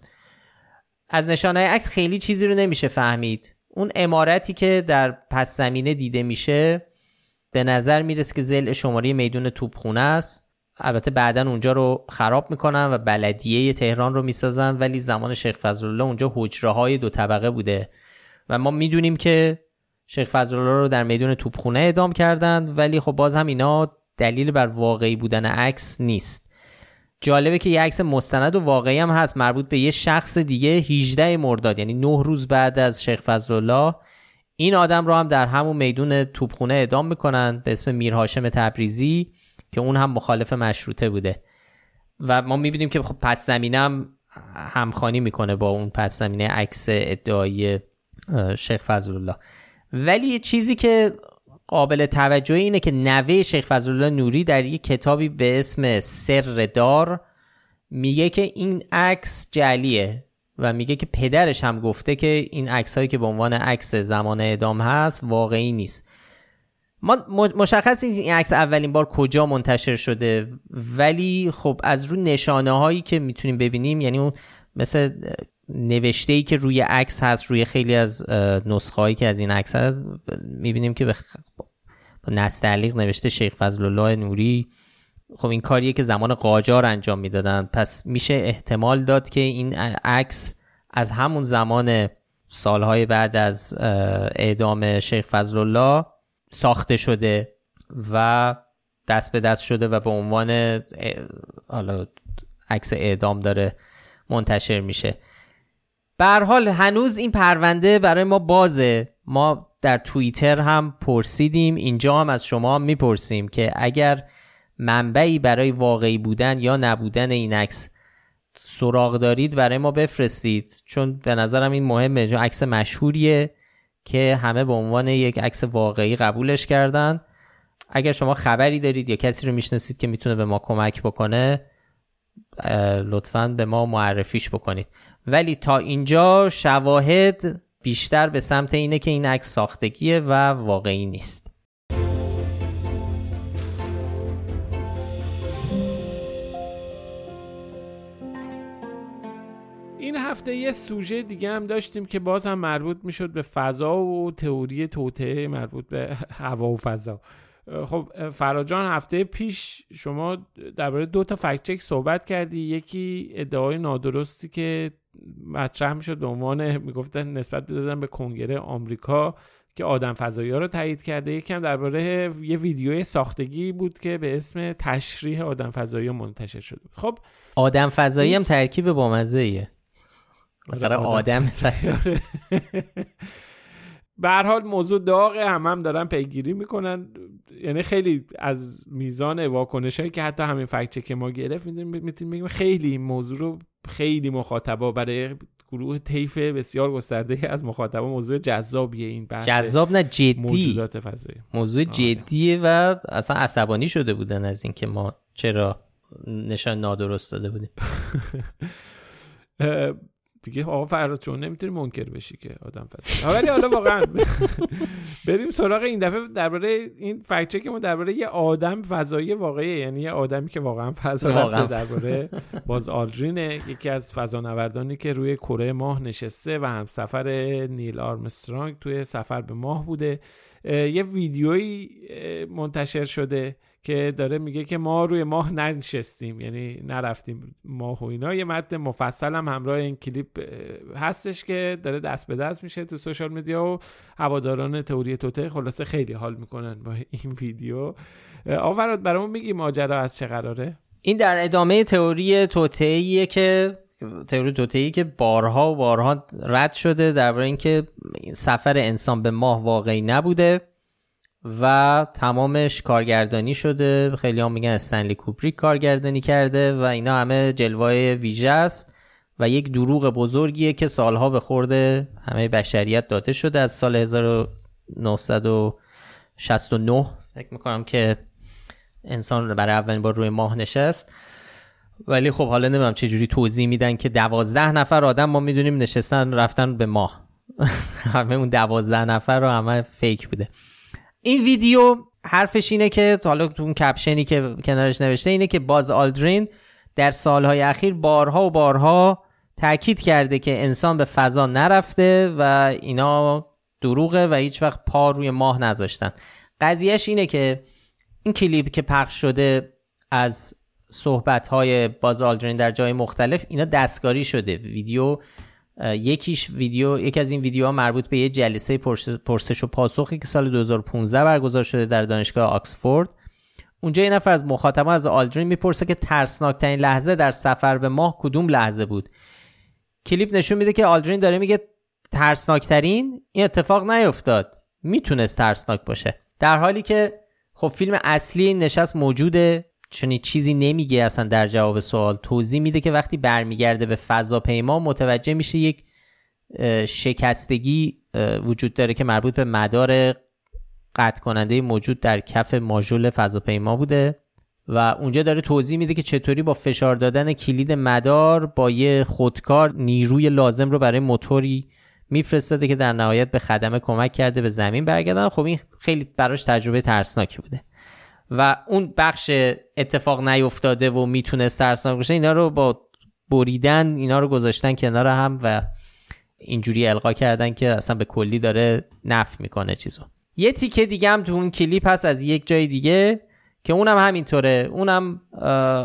از نشانه عکس خیلی چیزی رو نمیشه فهمید. اون امارتی که در پس زمینه دیده میشه به نظر می‌رسه که زل شماره میدون توپخونه است. البته بعدا اونجا رو خراب می‌کنن و بلدیه تهران رو می‌سازن ولی زمان شیخ فضل الله اونجا حجره های دو طبقه بوده. و ما می‌دونیم که شیخ فضل الله رو در میدون توپخونه اعدام کردند ولی خب باز هم اینا دلیل بر واقعی بودن عکس نیست. جالبه که یه عکس مستند و واقعی هم هست مربوط به یه شخص دیگه 18 مرداد یعنی 9 روز بعد از شیخ فضل الله این آدم رو هم در همون میدون توپخونه اعدام می‌کنن به اسم میر هاشم تبریزی که اون هم مخالف مشروطه بوده. و ما می‌بینیم که خب پس زمینه هم همخانی می‌کنه با اون پس زمینه عکس ادعای شیخ فضل الله ولی یه چیزی که قابل توجه اینه که نوه شیخ فضل الله نوری در یک کتابی به اسم سر دار میگه که این عکس جلیه و میگه که پدرش هم گفته که این عکس هایی که به عنوان عکس زمان اعدام هست واقعی نیست. ما مشخص این عکس اولین بار کجا منتشر شده ولی خب از رو نشانه هایی که می‌تونیم ببینیم یعنی اون مثل نوشته ای که روی عکس هست روی خیلی از نسخه هایی که از این عکس هست می‌بینیم که به نستعلیق نوشته شیخ فضل الله نوری. خب این کاریه که زمان قاجار انجام می‌دادن. پس میشه احتمال داد که این عکس از همون زمان سالهای بعد از اعدام شیخ فضل الله ساخته شده و دست به دست شده و به عنوان حالا عکس اعدام داره منتشر میشه. به حال هنوز این پرونده برای ما بازه. ما در توییتر هم پرسیدیم اینجا هم از شما می‌پرسیم که اگر منبعی برای واقعی بودن یا نبودن این عکس سراغ دارید برای ما بفرستید. چون به نظرم این مهمه چون عکس مشهوریه که همه به عنوان یک عکس واقعی قبولش کردن. اگر شما خبری دارید یا کسی رو می‌شناسید که می‌تونه به ما کمک بکنه لطفا به ما معرفیش بکنید. ولی تا اینجا شواهد بیشتر به سمت اینه که این عکس ساختگیه و واقعی نیست. این هفته یه سوژه دیگه هم داشتیم که باز هم مربوط می‌شد به فضا و تئوری توته مربوط به هوا و فضا. خب فراجان هفته پیش شما درباره دو تا فکت چک صحبت کردی. یکی ادعای نادرستی که مطرح می‌شد به عنوان می‌گفتن نسبت بدادن به کنگره آمریکا که آدم فضایی ها رو تایید کرده. یکم درباره یه ویدیو ساختگی بود که به اسم تشریح آدم فضایی منتشر شده بود. خب آدم فضایی هم ترکیب بامزه ایه آره، آدم فضایی به هر حال موضوع داغه هم هم دارن پیگیری می‌کنن. یعنی خیلی از میزان واکنش هایی که حتی همین فکچه که ما گرفت می‌تونیم بگیم خیلی این موضوع رو خیلی مخاطبا برای گروه طیف بسیار گسترده از مخاطبا موضوع جذابیه این بحث جذاب نه جدی. موجودات فضایی. موضوع آره. جدیه و اصلا عصبانی شده بودن از اینکه ما چرا نشان نادرست داده بودیم. دیگه آقا فراد چون نمی‌تونی منکر بشی که آدم فضایی ولی حالا واقعا بریم سراغ این دفعه درباره این فکت که ما درباره یه آدم فضایی واقعی یعنی یه آدمی که واقعا فضا رفته درباره باز آلدرینه یکی از فضانوردانی که روی کره ماه نشسته و هم سفر نیل آرمسترانگ توی سفر به ماه بوده. یه ویدیویی منتشر شده که داره میگه که ما روی ماه ننشستیم یعنی نرفتیم ماه و اینا. یه متن مفصل هم همراه این کلیپ هستش که داره دست به دست میشه تو سوشال میدیا و هواداران تئوری توته خلاصه خیلی حال می‌کنن با این ویدیو. آفراد برامون میگی ماجرا از چه قراره؟ این در ادامه تئوری توتئیه که تئوری توتئی که بارها و بارها رد شده درباره اینکه سفر انسان به ماه واقعی نبوده و تمامش کارگردانی شده. خیلی هم میگن استنلی کوپریک کارگردانی کرده و اینا همه جلوه ویژه است و یک دروغ بزرگیه که سالها به خورده همه بشریت داده شده. از سال 1969 فکر می‌کنم که انسان برای اولین بار روی ماه نشست. ولی خب حالا نمی‌دونم چه جوری توضیح میدن که دوازده نفر آدم ما می‌دونیم نشستن رفتن به ماه. همه اون دوازده نفر رو همه فیک بوده. این ویدیو حرفش اینه که حالا تو اون کپشنی که کنارش نوشته اینه که باز آلدرین در سالهای اخیر بارها و بارها تاکید کرده که انسان به فضا نرفته و اینا دروغه و هیچ وقت پا روی ماه نذاشتن. قضیهش اینه که این کلیپ که پخش شده از صحبت های باز آلدرین در جای مختلف اینا دستکاری شده. ویدیو یکیش ویدیو یک از این ویدیوها مربوط به یه جلسه پرسش و پاسخی که سال 2015 برگزار شده در دانشگاه آکسفورد. اونجا یه نفر از مخاطبان از آلدرین می‌پرسه که ترسناکترین لحظه در سفر به ماه کدوم لحظه بود. کلیپ نشون میده که آلدرین داره میگه ترسناکترین؟ این اتفاق نیفتاد. می‌تونست ترسناک باشه. در حالی که خب فیلم اصلی نشست موجوده. چون چیزی نمیگه اصلا در جواب سوال. توضیح میده که وقتی برمیگرده به فضاپیما متوجه میشه یک شکستگی وجود داره که مربوط به مدار قطع کننده موجود در کف ماژول فضاپیما بوده و اونجا داره توضیح میده که چطوری با فشار دادن کلید مدار با یه خودکار نیروی لازم رو برای موتوری میفرستاده که در نهایت به خدمه کمک کرده به زمین برگردن. خب این خیلی براش تجربه ترسناکی بوده. و اون بخش اتفاق نیفتاده و می‌تونست ترسناک باشه اینا رو با بریدن اینا رو گذاشتن کنار هم و اینجوری القا کردن که اصلا به کلی داره نف می‌کنه چیزو. یه تیکه دیگه هم تو اون کلیپ هست از یک جای دیگه که اونم همینطوره. اونم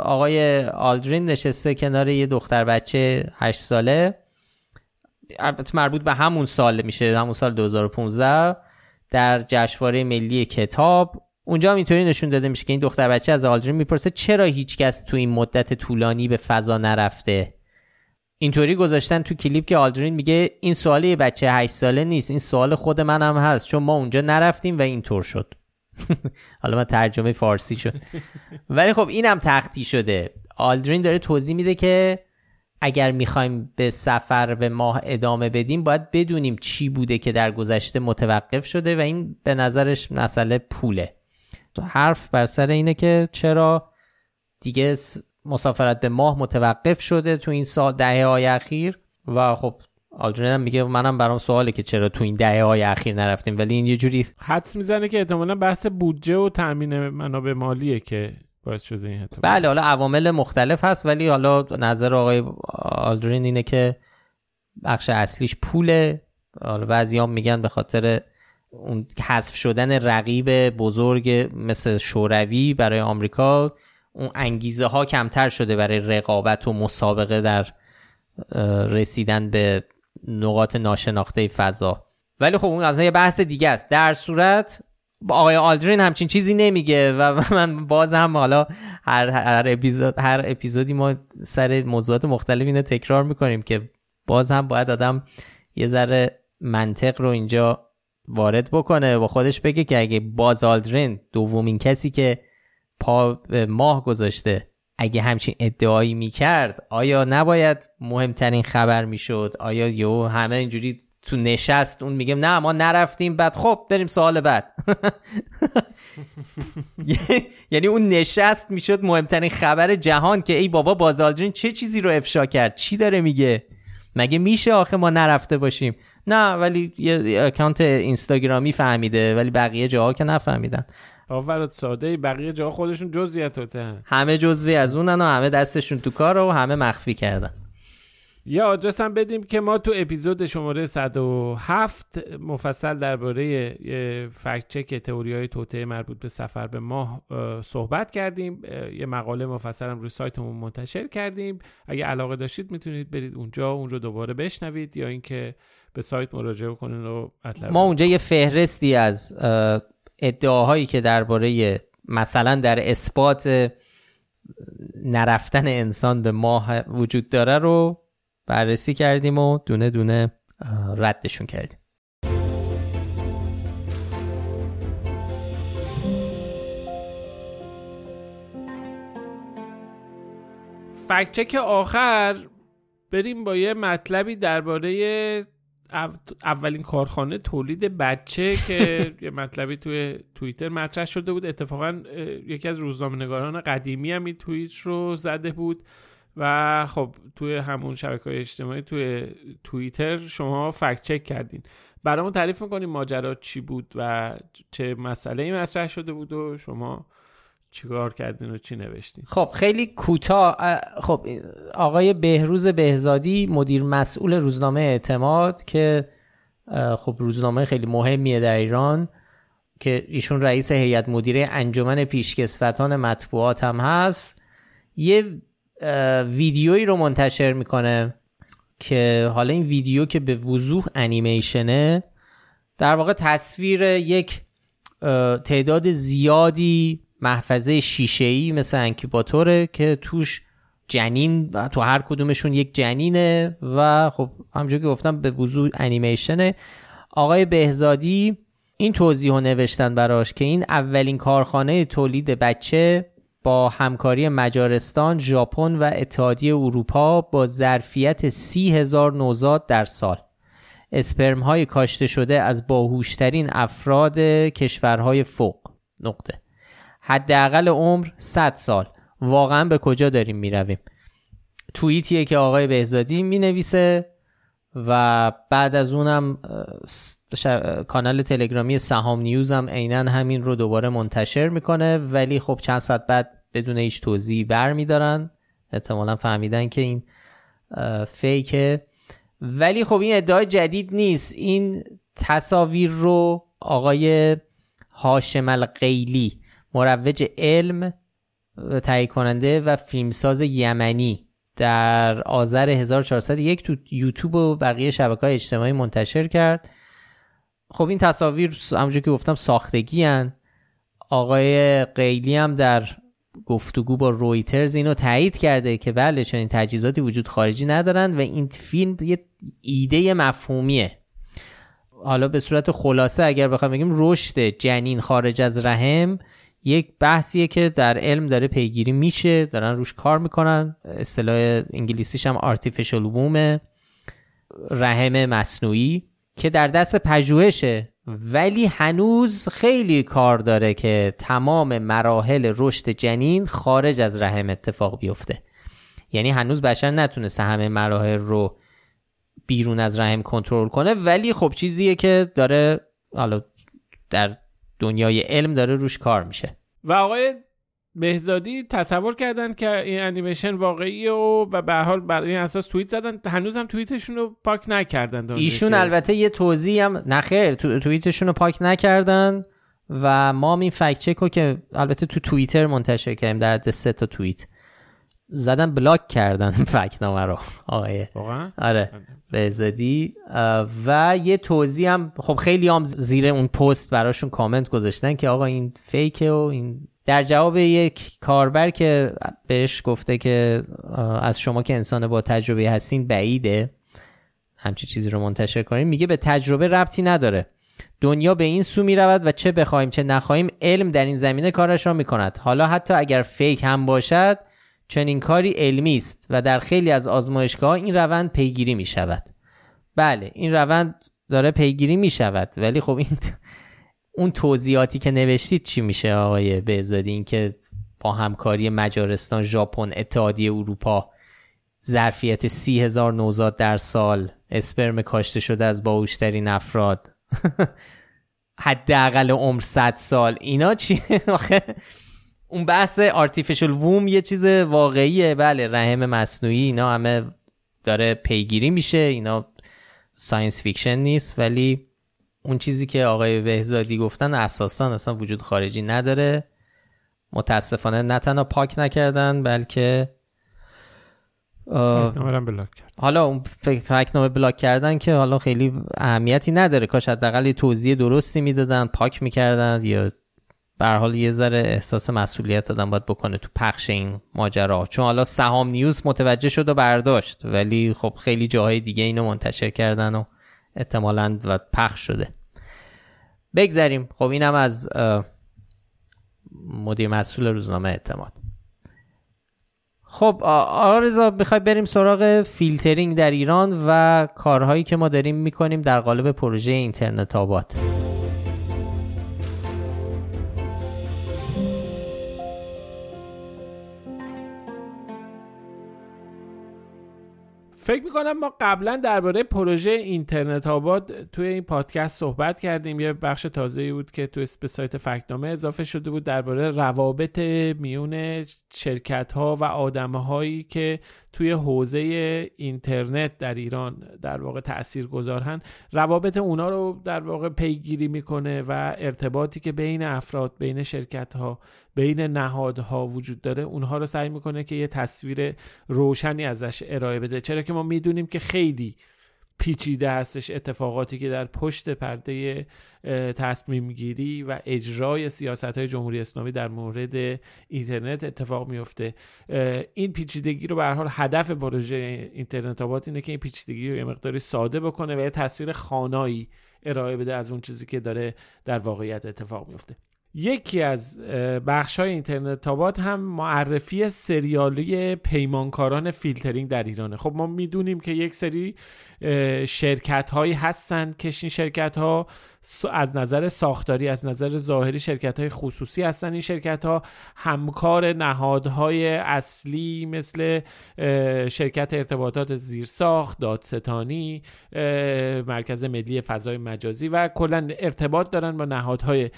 آقای آلدرین نشسته کنار یه دختر بچه 8 ساله. مربوط به همون سال میشه همون سال 2015 در جشنواره ملی کتاب. اونجا هم اینطوری نشون داده میشه که این دختر بچه از آلدرین می‌پرسه چرا هیچکس تو این مدت طولانی به فضا نرفته؟ اینطوری گذاشتن تو کلیپ که آلدرین میگه این سوال یه بچه 8 ساله نیست این سوال خود من هم هست چون ما اونجا نرفتیم و اینطور شد. حالا من ترجمه فارسی شد. ولی خب اینم تختی شده. آلدرین داره توضیح میده که اگر می‌خوایم به سفر به ماه ادامه بدیم باید بدونیم چی بوده که در گذشته متوقف شده و این به نظرش مسئله پوله. حرف بر سر اینه که چرا دیگه مسافرت به ماه متوقف شده تو این سال دهه های اخیر؟ و خب آلدرین هم میگه منم برام سواله که چرا تو این دهه های اخیر نرفتیم ولی این یه جوری حدس می‌زنه که احتمالا بحث بودجه و تامین منابع مالیه که باعث شده این بله حالا عوامل مختلف هست ولی حالا نظر آقای آلدرین اینه که بخش اصلیش پوله. حالا بعضی هم میگن به خاطر اون حذف شدن رقیب بزرگ مثل شوروی برای آمریکا اون انگیزه ها کمتر شده برای رقابت و مسابقه در رسیدن به نقاط ناشناخته فضا. ولی خب اون از یه بحث دیگه است. در صورت آقای آلدرین همچین چیزی نمیگه و من باز هم حالا هر, هر, اپیزود هر اپیزودی ما سر موضوعات مختلف اینو تکرار می‌کنیم که باز هم باید آدم یه ذره منطق رو اینجا وارد بکنه و خودش بگه که اگه باز آلدرین دومین کسی که پا ماه گذاشته اگه همچین ادعایی می‌کرد آیا نباید مهمترین خبر می‌شد؟ آیا یو همه اینجوری تو نشست اون میگه نه ما نرفتیم بعد خب بریم سوال بعد. یعنی اون نشست می‌شد مهمترین خبر جهان که ای بابا بازالجین چه چیزی رو افشا کرد؟ چی داره میگه؟ مگه میشه آخه ما نرفته باشیم؟ نه ولی یه اکانت اینستاگرامی فهمیده ولی بقیه جاها که نفهمیدن. آورد ساده بقیه جا خودشون جزئیات همه جزوی از اونن و همه دستشون تو کار و همه مخفی کردن. یا آدرس هم بدیم که ما تو اپیزود شماره 107 مفصل درباره فکت چک تئوری های توته مربوط به سفر به ماه صحبت کردیم. یه مقاله مفصل هم روی سایتمون منتشر کردیم. اگه علاقه داشتید می‌تونید برید اونجا اون رو دوباره بشنوید یا اینکه به سایت مراجعه کنید و ما اونجا یه فهرستی از ادعاهایی که درباره مثلا در اثبات نرفتن انسان به ماه وجود داره رو بررسی کردیم و دونه دونه ردشون کردیم. فکچک آخر بریم با یه مطلبی درباره اولین کارخانه تولید بچه که یه مطلبی توی توییتر مطرح شده بود. اتفاقا یکی از روزنامه‌نگاران قدیمی هم این توییت رو زده بود. و خب توی همون شبکه های اجتماعی توی توییتر شما فکت چک کردین. برامون تعریف می‌کنیم ماجرا چی بود و چه مسئله ای مطرح شده بود و شما چیکار کردین و چی نوشتین؟ خب خیلی کوتاه خب آقای بهروز بهزادی مدیر مسئول روزنامه اعتماد که خب روزنامه خیلی مهمیه در ایران که ایشون رئیس هیئت مدیره انجمن پیشکسوتان مطبوعات هم هست. یه ویدیویی رو منتشر می‌کنه که حالا این ویدیو که به وضوح انیمیشنه در واقع تصویر یک تعداد زیادی محفظه شیشه‌ای مثل انکیباتوره که توش جنین تو هر کدومشون یک جنینه و خب همونجور که گفتم به وضوح انیمیشنه. آقای بهزادی این توضیح رو نوشتن براش که این اولین کارخانه تولید بچه با همکاری مجارستان، ژاپن و اتحادیه اروپا با ظرفیت سی هزار نوزاد در سال. اسپرم های کاشته شده از باهوشترین افراد کشورهای فوق. نقطه. حداقل عمر 100 سال. واقعا به کجا داریم می‌رویم؟ توییتیه که آقای بهزادی می نویسه و بعد از اونم کانال تلگرامی سهام نیوز هم عینا همین رو دوباره منتشر می‌کنه. ولی خب چند ساعت بعد بدون هیچ توضیحی بر میدارن. احتمالا فهمیدن که این فیکه. ولی خب این ادعای جدید نیست. این تصاویر رو آقای هاشم القیلی مروج علم تهیه کننده و فیلمساز یمنی در آذر 1401 تو یوتیوب و بقیه شبکه های اجتماعی منتشر کرد. خب این تصاویر همونجور که گفتم ساختگی هن. آقای قیلی هم در گفتگو با رویترز اینو تایید کرده که بله چنین تجهیزاتی وجود خارجی ندارن و این فیلم یه ایده مفهومیه. حالا به صورت خلاصه اگر بخوام بگیم رشد جنین خارج از رحم یک بحثیه که در علم داره پیگیری میشه دارن روش کار می‌کنن. اصطلاح انگلیسیش هم artificial womb رحم مصنوعی. که در دست پژوهشه. ولی هنوز خیلی کار داره که تمام مراحل رشد جنین خارج از رحم اتفاق بیفته. یعنی هنوز بشر نتونسته همه مراحل رو بیرون از رحم کنترل کنه. ولی خب چیزیه که داره حالا در دنیای علم داره روش کار میشه. و آقای بهزادی تصور کردن که این انیمیشن واقعیه و و به حال بر این اساس توییت زدن. هنوز هم توییتشون رو پاک نکردن ایشون البته یه توضیح هم نخیر تو توییتشون رو پاک نکردن و ما این فکت چک رو که البته تو توییتر منتشر کردیم در حد سه تا توییت. زدن بلاک کردن فکنامه رو آقای واقعا؟ آره بهزادی و یه توضیح هم خب خیلی هم زیر اون پست براشون کامنت گذاشتن که آقا این فیکه و این در جواب یک کاربر که بهش گفته که از شما که انسان با تجربه هستین بعیده همچی چیزی رو منتشر کنیم میگه به تجربه ربطی نداره. دنیا به این سو می رود و چه بخوایم چه نخواهیم علم در این زمینه کارش را می کند حالا حتی اگر فیک هم باشد چنین کاری علمی است و در خیلی از آزمایشگاه این روند پیگیری می شود بله این روند داره پیگیری می شود ولی خب این اون توضیحاتی که نوشتید چی میشه آقای بهزادی؟ این که با همکاری مجارستان ژاپن اتحادیه اروپا ظرفیت سی هزار نوزاد در سال اسپرم کاشته شده از باهوش‌ترین افراد. حداقل عمر 100 سال. اینا چی؟ اون بحث artificial womb یه چیز واقعیه. بله رحم مصنوعی اینا همه داره پیگیری میشه. اینا science fiction نیست ولی اون چیزی که آقای بهزادی گفتن اساسا اصلا وجود خارجی نداره. متاسفانه نه تنها پاک نکردن بلکه block کرد. حالا اون فکت‌نامه block کردن که حالا خیلی اهمیتی نداره. کاش حداقل یه توضیح درستی می‌دادن پاک می‌کردن یا به حال یه ذره احساس مسئولیت آدم باید بکنه تو پخش این ماجرا. چون حالا سحام نیوز متوجه شد و برداشت. ولی خب خیلی جاهای دیگه اینو منتشر کردن و احتمالا و پخش شده. بگذریم. خب اینم از مدیر مسئول روزنامه اعتماد. خب آرزا می‌خوای بریم سراغ فیلترینگ در ایران و کارهایی که ما داریم می‌کنیم در قالب پروژه اینترنت آباد. فکر می‌کنم ما قبلا درباره پروژه اینترنت آباد توی این پادکست صحبت کردیم. یه بخش تازه بود که توی به سایت فکنامه اضافه شده بود درباره روابط میون شرکت ها و آدم هایی که توی حوزه اینترنت در ایران در واقع تأثیر گذارن روابط اونا رو در واقع پیگیری می‌کنه و ارتباطی که بین افراد بین شرکت ها بین نهادها وجود داره اونها رو سعی می‌کنه که یه تصویر روشنی ازش ارائه بده. چرا که ما می‌دونیم که خیلی پیچیده هستش اتفاقاتی که در پشت پرده تصمیم گیری و اجرای سیاست های جمهوری اسلامی در مورد اینترنت اتفاق میفته این پیچیدگی رو به حال هدف پروژه اینترنت آباد اینه که این پیچیدگی رو یه مقداری ساده بکنه و یه تصویر خانایی ارائه بده از اون چیزی که داره در واقعیت اتفاق میفته یکی از بخش های اینترنت تابات هم معرفی سریالی پیمانکاران فیلترینگ در ایرانه. خب ما می‌دونیم که یک سری شرکت هایی هستند که این شرکت ها از نظر ساختاری از نظر ظاهری شرکت های خصوصی هستن این شرکت ها همکار نهادهای اصلی مثل شرکت ارتباطات زیرساخت دادستانی مرکز ملی فضای مجازی و کلا ارتباط دارن با نهادهای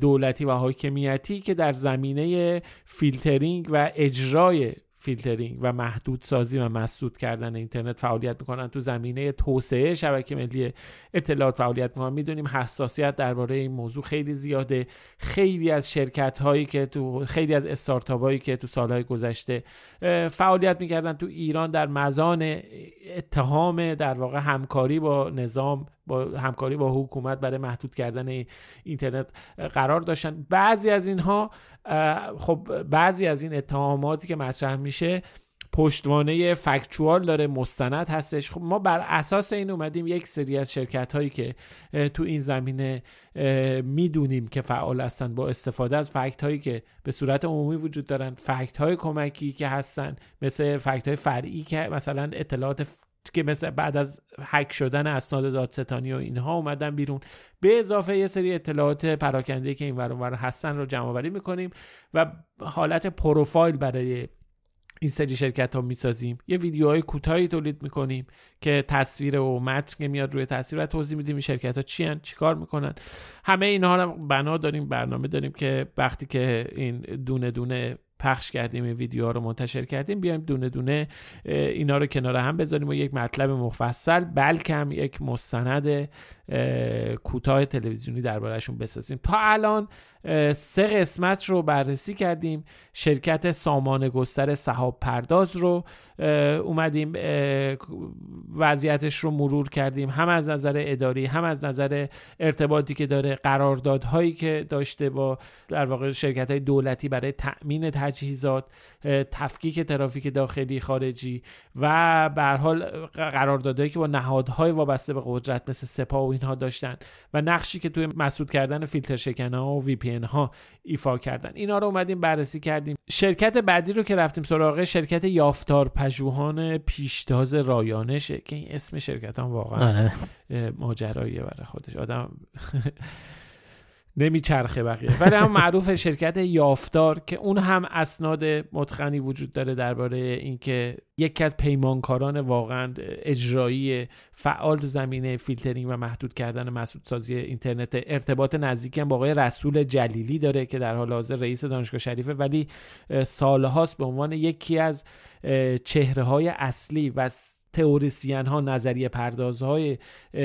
دولتی و حاکمیتی که در زمینه فیلترینگ و اجرای فیلترینگ و محدود سازی و مسدود کردن اینترنت فعالیت می‌کنن. تو زمینه توسعه شبکه ملی اطلاعات فعالیت می‌کنن. می‌دونیم حساسیت درباره این موضوع خیلی زیاده. خیلی از شرکت هایی که تو خیلی از استارتاپ هایی که تو سالهای گذشته فعالیت می‌کردن تو ایران در مظان اتهام در واقع همکاری با نظام با همکاری با حکومت برای محدود کردن اینترنت قرار داشتن. بعضی از اینها خب بعضی از این اتهاماتی که مطرح میشه پشتوانه فکچوال داره مستند هستش. خب ما بر اساس این اومدیم یک سری از شرکت هایی که تو این زمینه می‌دونیم که فعال هستن با استفاده از فکت هایی که به صورت عمومی وجود دارن فکت های کمکی که هستن مثل فکت های فرعی که مثلا اطلاعات که مثل بعد از هک شدن اسناد دادستانی و اینها اومدن بیرون. به اضافه یه سری اطلاعات پراکنده که این ور هستن رو جمع آوری می‌کنیم و حالت پروفایل برای این سری شرکت ها می‌سازیم. یه ویدیوهای کوتاهی تولید می‌کنیم که تصویر و متن میاد روی تصویر و توضیح میدیم این شرکت ها چی هن چیکار می‌کنن. همه اینها رو بنا داریم برنامه داریم که وقتی که این دونه دونه پخش کردیم این ویدیوها رو منتشر کردیم. بیایم دونه دونه اینا رو کنار هم بذاریم و یک مطلب مفصل بلکه هم یک مستند کوتاه تلویزیونی دربارهشون بسازیم. تا الان سه قسمت رو بررسی کردیم. شرکت سامان گستر سحاب پرداز رو اومدیم وضعیتش رو مرور کردیم. هم از نظر اداری هم از نظر ارتباطی که داره قراردادهایی که داشته با در واقع شرکت های دولتی برای تأمین تجهیزات تفکیک ترافیک داخلی خارجی و به حال قراردادهایی که با نهادهای وابسته به قدرت مثل سپاه و اینها داشتن و نقشی که توی مسدود کردن فیلتر شکنه و وی پی ها ایفا کردن. اینا رو اومدیم بررسی کردیم. شرکت بعدی رو که رفتیم سراغ شرکت یافتار پژوهان پیشتاز رایانشه که این اسم شرکت هم واقعا آره. ماجراییه برای خودش. آدم نمیچرخه بقیه. ولی هم معروف شرکت یافتار که اون هم اسناد متقنی وجود داره درباره اینکه یکی از پیمانکاران واقعا اجرایی فعال تو زمینه فیلترینگ و محدود کردن مسدود سازی اینترنت. ارتباط نزدیکی هم با آقای رسول جلیلی داره که در حال حاضر رئیس دانشگاه شریفه ولی سالهاست به عنوان یکی از چهره های اصلی و تئوریسین ها نظریه پردازهای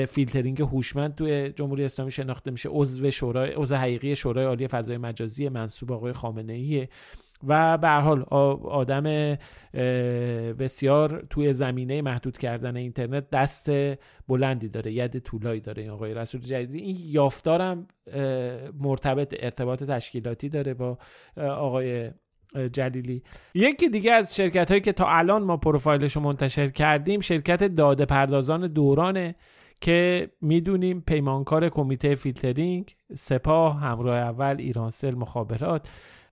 فیلترینگ هوشمند توی جمهوری اسلامی شناخته میشه عضو شورای عضو حقیقی شورای عالی فضای مجازی منصوب آقای خامنه ایه و به حال آدم بسیار توی زمینه محدود کردن اینترنت دست بلندی داره ید طولایی داره این آقای رسول جدیدی. این یافتارم مرتبط ارتباط تشکیلاتی داره با آقای جلیلی. یکی دیگه از شرکت هایی که تا الان ما پروفایلش رو منتشر کردیم شرکت داده پردازان دورانه که می‌دونیم پیمانکار کمیته فیلترینگ سپاه همراه اول ایرانسل مخابرات.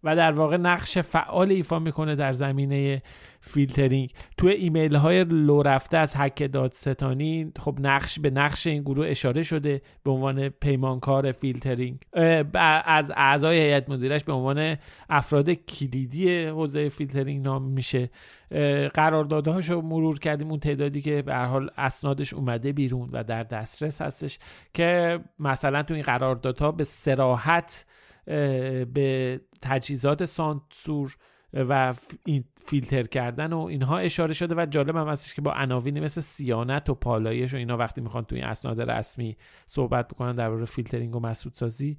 و در واقع نقش فعال ایفا می‌کنه در زمینه فیلترینگ. توی ایمیل های لو رفته از هک دادستانی خب نقش به نقش این گروه اشاره شده به عنوان پیمانکار فیلترینگ. از اعضای هیئت مدیرش به عنوان افراد کلیدی حوزه فیلترینگ نام میشه. قراردادهاشو مرور کردیم اون تعدادی که به حال اسنادش اومده بیرون و در دسترس هستش که مثلا تو این قراردادها به صراحت به تجهیزات سانسور و فیلتر کردن و اینها اشاره شده و جالب هم هستش که با عناوینی مثل صیانت و پالایش و اینا وقتی می‌خوان توی اسناد رسمی صحبت بکنن درباره فیلترینگ و مسدودسازی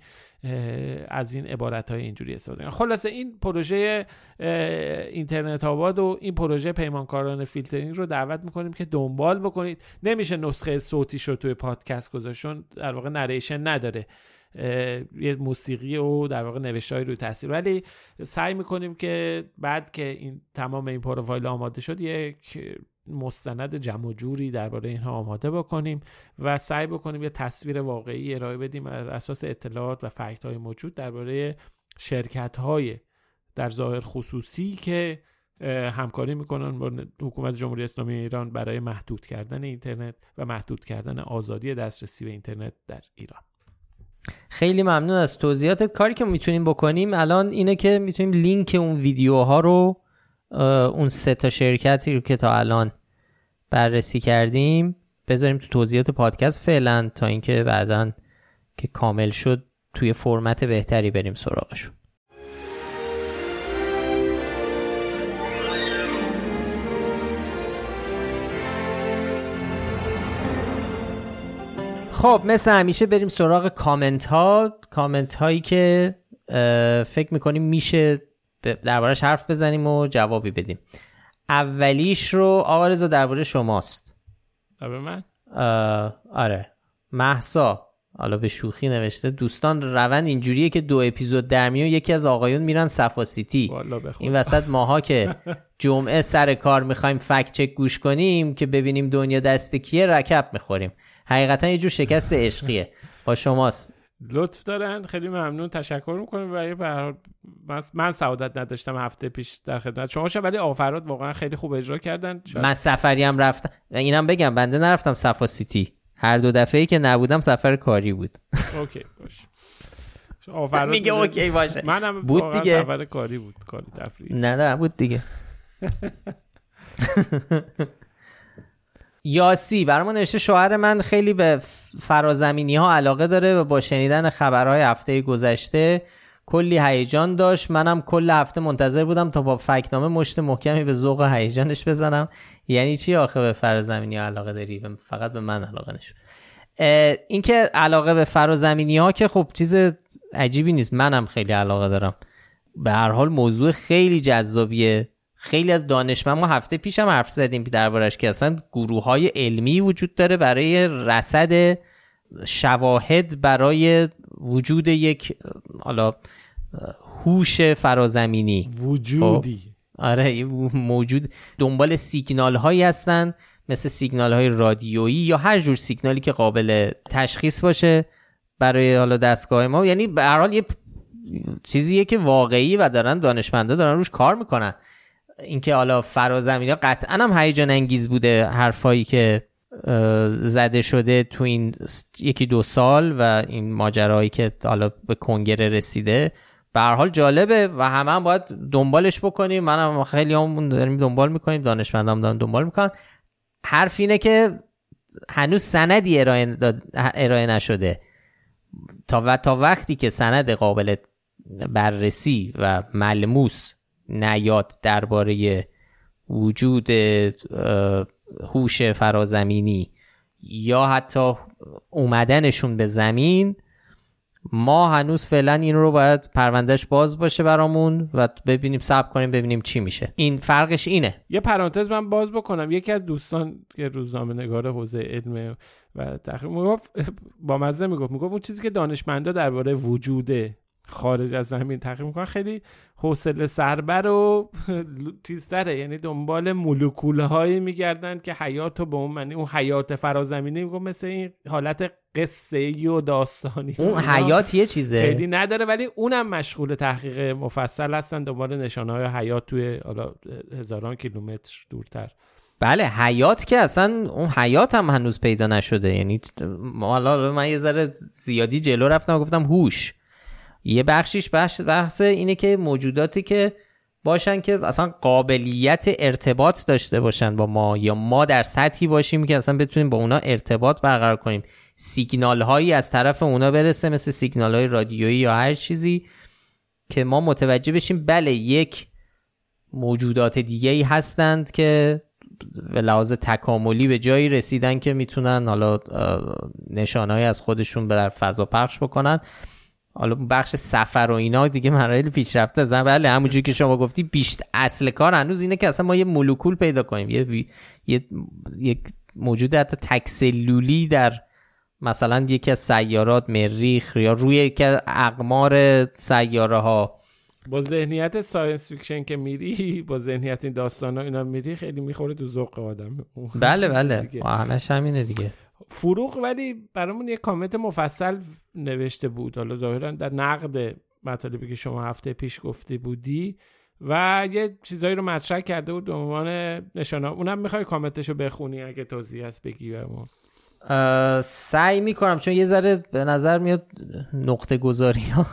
از این عبارت های اینجوری استفاده کنن خلاصه این پروژه اینترنت آباد و این پروژه پیمانکاران فیلترینگ رو دعوت می‌کنیم که دنبال بکنید. نمیشه نسخه صوتی رو توی پادکست گذاشت چون در واقع narration نداره. یه موسیقی و در واقع نوشتهایی روی تاثیر. ولی سعی می‌کنیم که بعد که این تمام این پروفایل آماده شد یک مستند جمع جوری درباره اینها آماده بکنیم و سعی بکنیم یه تصویر واقعی ارائه بدیم بر اساس اطلاعات و فکت های موجود درباره شرکت های در ظاهر خصوصی که همکاری می‌کنن با حکومت جمهوری اسلامی ایران برای محدود کردن اینترنت و محدود کردن آزادی دسترسی به اینترنت در ایران. خیلی ممنون از توضیحاتت. کاری که می‌تونیم بکنیم الان اینه که می‌تونیم لینک اون ویدیوها رو اون سه تا شرکتی رو که تا الان بررسی کردیم بذاریم تو توضیحات پادکست فعلا تا اینکه بعدا که کامل شد توی فرمت بهتری بریم سراغشون. خب مثل همیشه بریم سراغ کامنت ها. کامنت هایی که فکر می‌کنیم میشه دربارش حرف بزنیم و جوابی بدیم. اولیش رو آقا رضا درباره شماست. درباره من؟ آره. محسا حالا به شوخی نوشته دوستان روند اینجوریه که دو اپیزود در میون یکی از آقایون میرن سفاسیتی این وسط ماها که جمعه سر کار می‌خوایم فکت چک گوش کنیم که ببینیم دنیا دست کیه رکب می‌خوریم. حقیقتا یه جور شکست عشقیه. با شماست. لطف دارن. خیلی ممنون. تشکر می‌کنم و بر... من سعادت نداشتم هفته پیش در خدمت شما شد ولی آفرات واقعا خیلی خوب اجرا کردن. من سفری هم رفتم. اینم بگم بنده نرفتم صفا سیتی. هر دو دفعه ای که نبودم سفر کاری بود. OK باش. میگه OK باشه. منم بود دیگه. سفر کاری بود. کاری تفریحی. نه نه بود دیگه. یاسی. برای نوشته شوهر من خیلی به فرازمینی ها علاقه داره و با شنیدن خبرهای هفته گذشته کلی هیجان داشت. منم کل هفته منتظر بودم تا با فکنامه مشت محکمی به ذوق هیجانش بزنم. یعنی چی آخه به فرازمینی ها علاقه داری؟ فقط به من علاقه نشد اینکه علاقه به فرازمینی ها که خب چیز عجیبی نیست. منم خیلی علاقه دارم. به هر حال موضوع خیلی جذابیه. خیلی از دانشمند ما هفته پیش هم حرف زدیم دربارش که اصلا گروه های علمی وجود داره برای رصد شواهد برای وجود یک حالا هوش فرازمینی. وجودی. خب. آره موجود. دنبال سیگنال هایی هستن مثل سیگنال های رادیویی یا هر جور سیگنالی که قابل تشخیص باشه برای حالا دستگاه ما. یعنی به هر حال یه چیزیه که واقعی و دارن دانشمندا دارن روش کار می‌کنن. اینکه حالا فرازمینی ها قطعا هم هیجان انگیز بوده حرفایی که زده شده تو این یکی دو سال و این ماجرایی که حالا به کنگره رسیده. به حال جالبه و همه هم باید دنبالش بکنیم. منم خیلی همون داریم دنبال می‌کنیم دانشمندان دارن دنبال می‌کنن. حرف اینه که هنوز سندی ارائه, ارائه نشده. تا, و تا وقتی که سند قابل بررسی و ملموس نیاد درباره وجود هوش فرازمینی یا حتی اومدنشون به زمین ما هنوز فعلا این رو باید پروندهش باز باشه برامون و ببینیم صبر کنیم ببینیم چی میشه. این فرقش اینه. یه پرانتز من باز بکنم. یکی از دوستان که روزنامه نگار حوزه علم و تحقیق می‌گفت با مزه می‌گفت. می‌گفت اون چیزی که دانشمندا درباره وجوده خارج از زمین تحقیق می‌کنن. خیلی حوصله سربر و تیزتره یعنی دنبال مولکوله هایی میگردن که حیات رو به اون معنی اون حیات فرازمینی میگم مثل این حالت قصه و داستانی اون حیات یه چیزه. خیلی نداره ولی اونم مشغول تحقیق مفصل هستن. دنبال نشانه های حیات توی حالا هزاران کیلومتر دورتر. بله حیات که اصلا اون حیات هم هنوز پیدا نشده. یعنی حالا من یه ذره زیادی جلو رفتم و گفتم هوش. یه بخشیش بحث, بحث اینه که موجوداتی که باشن که اصلا قابلیت ارتباط داشته باشن با ما یا ما در سطحی باشیم که اصلا بتونیم با اونا ارتباط برقرار کنیم. سیگنال هایی از طرف اونا برسه مثل سیگنال های رادیویی یا هر چیزی که ما متوجه بشیم بله یک موجودات دیگه ای هستند که به لحاظ تکاملی به جایی رسیدن که می‌تونن حالا نشانهایی از خودشون در فضا پخش بکنن. حالا بخش سفر و اینا دیگه مراحل پیشرفته است. بله همونجوری که شما گفتی بیشتر اصل کار هنوز اینه که اصلا ما یه مولکول پیدا کنیم. یه یه یک موجود حتی تکسلولی در مثلا یکی از سیارات مریخ یا روی یکی از اقمار سیاره ها با ذهنیت science fiction که میری با ذهنیت این داستان ها اینا میری خیلی می‌خوره تو ذوق آدم. بله بله. همش همینه دیگه. فروغ ولی برامون یه کامنت مفصل نوشته بود. حالا ظاهرا در نقد مطالبی که شما هفته پیش گفته بودی و یه چیزایی رو مطرح کرده بود به عنوان نشانه. اونم می‌خوای کامنتشو بخونی اگه توضیح هست بگی برامون. سعی می‌کنم چون یه ذره به نظر میاد نقطه گذاری ها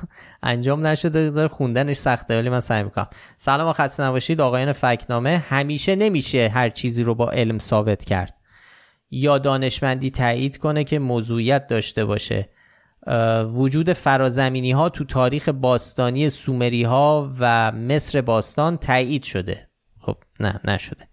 انجام نشده داره خوندنش سخته ولی من سعی می‌کنم. سلام و خسته نباشید آقایان فکنامه. همیشه نمیشه هر چیزی رو با علم ثابت کرد. یا دانشمندی تایید کنه که موضوعیت داشته باشه. وجود فرازمینی ها تو تاریخ باستانی سومری ها و مصر باستان تایید شده. خب نه نشده.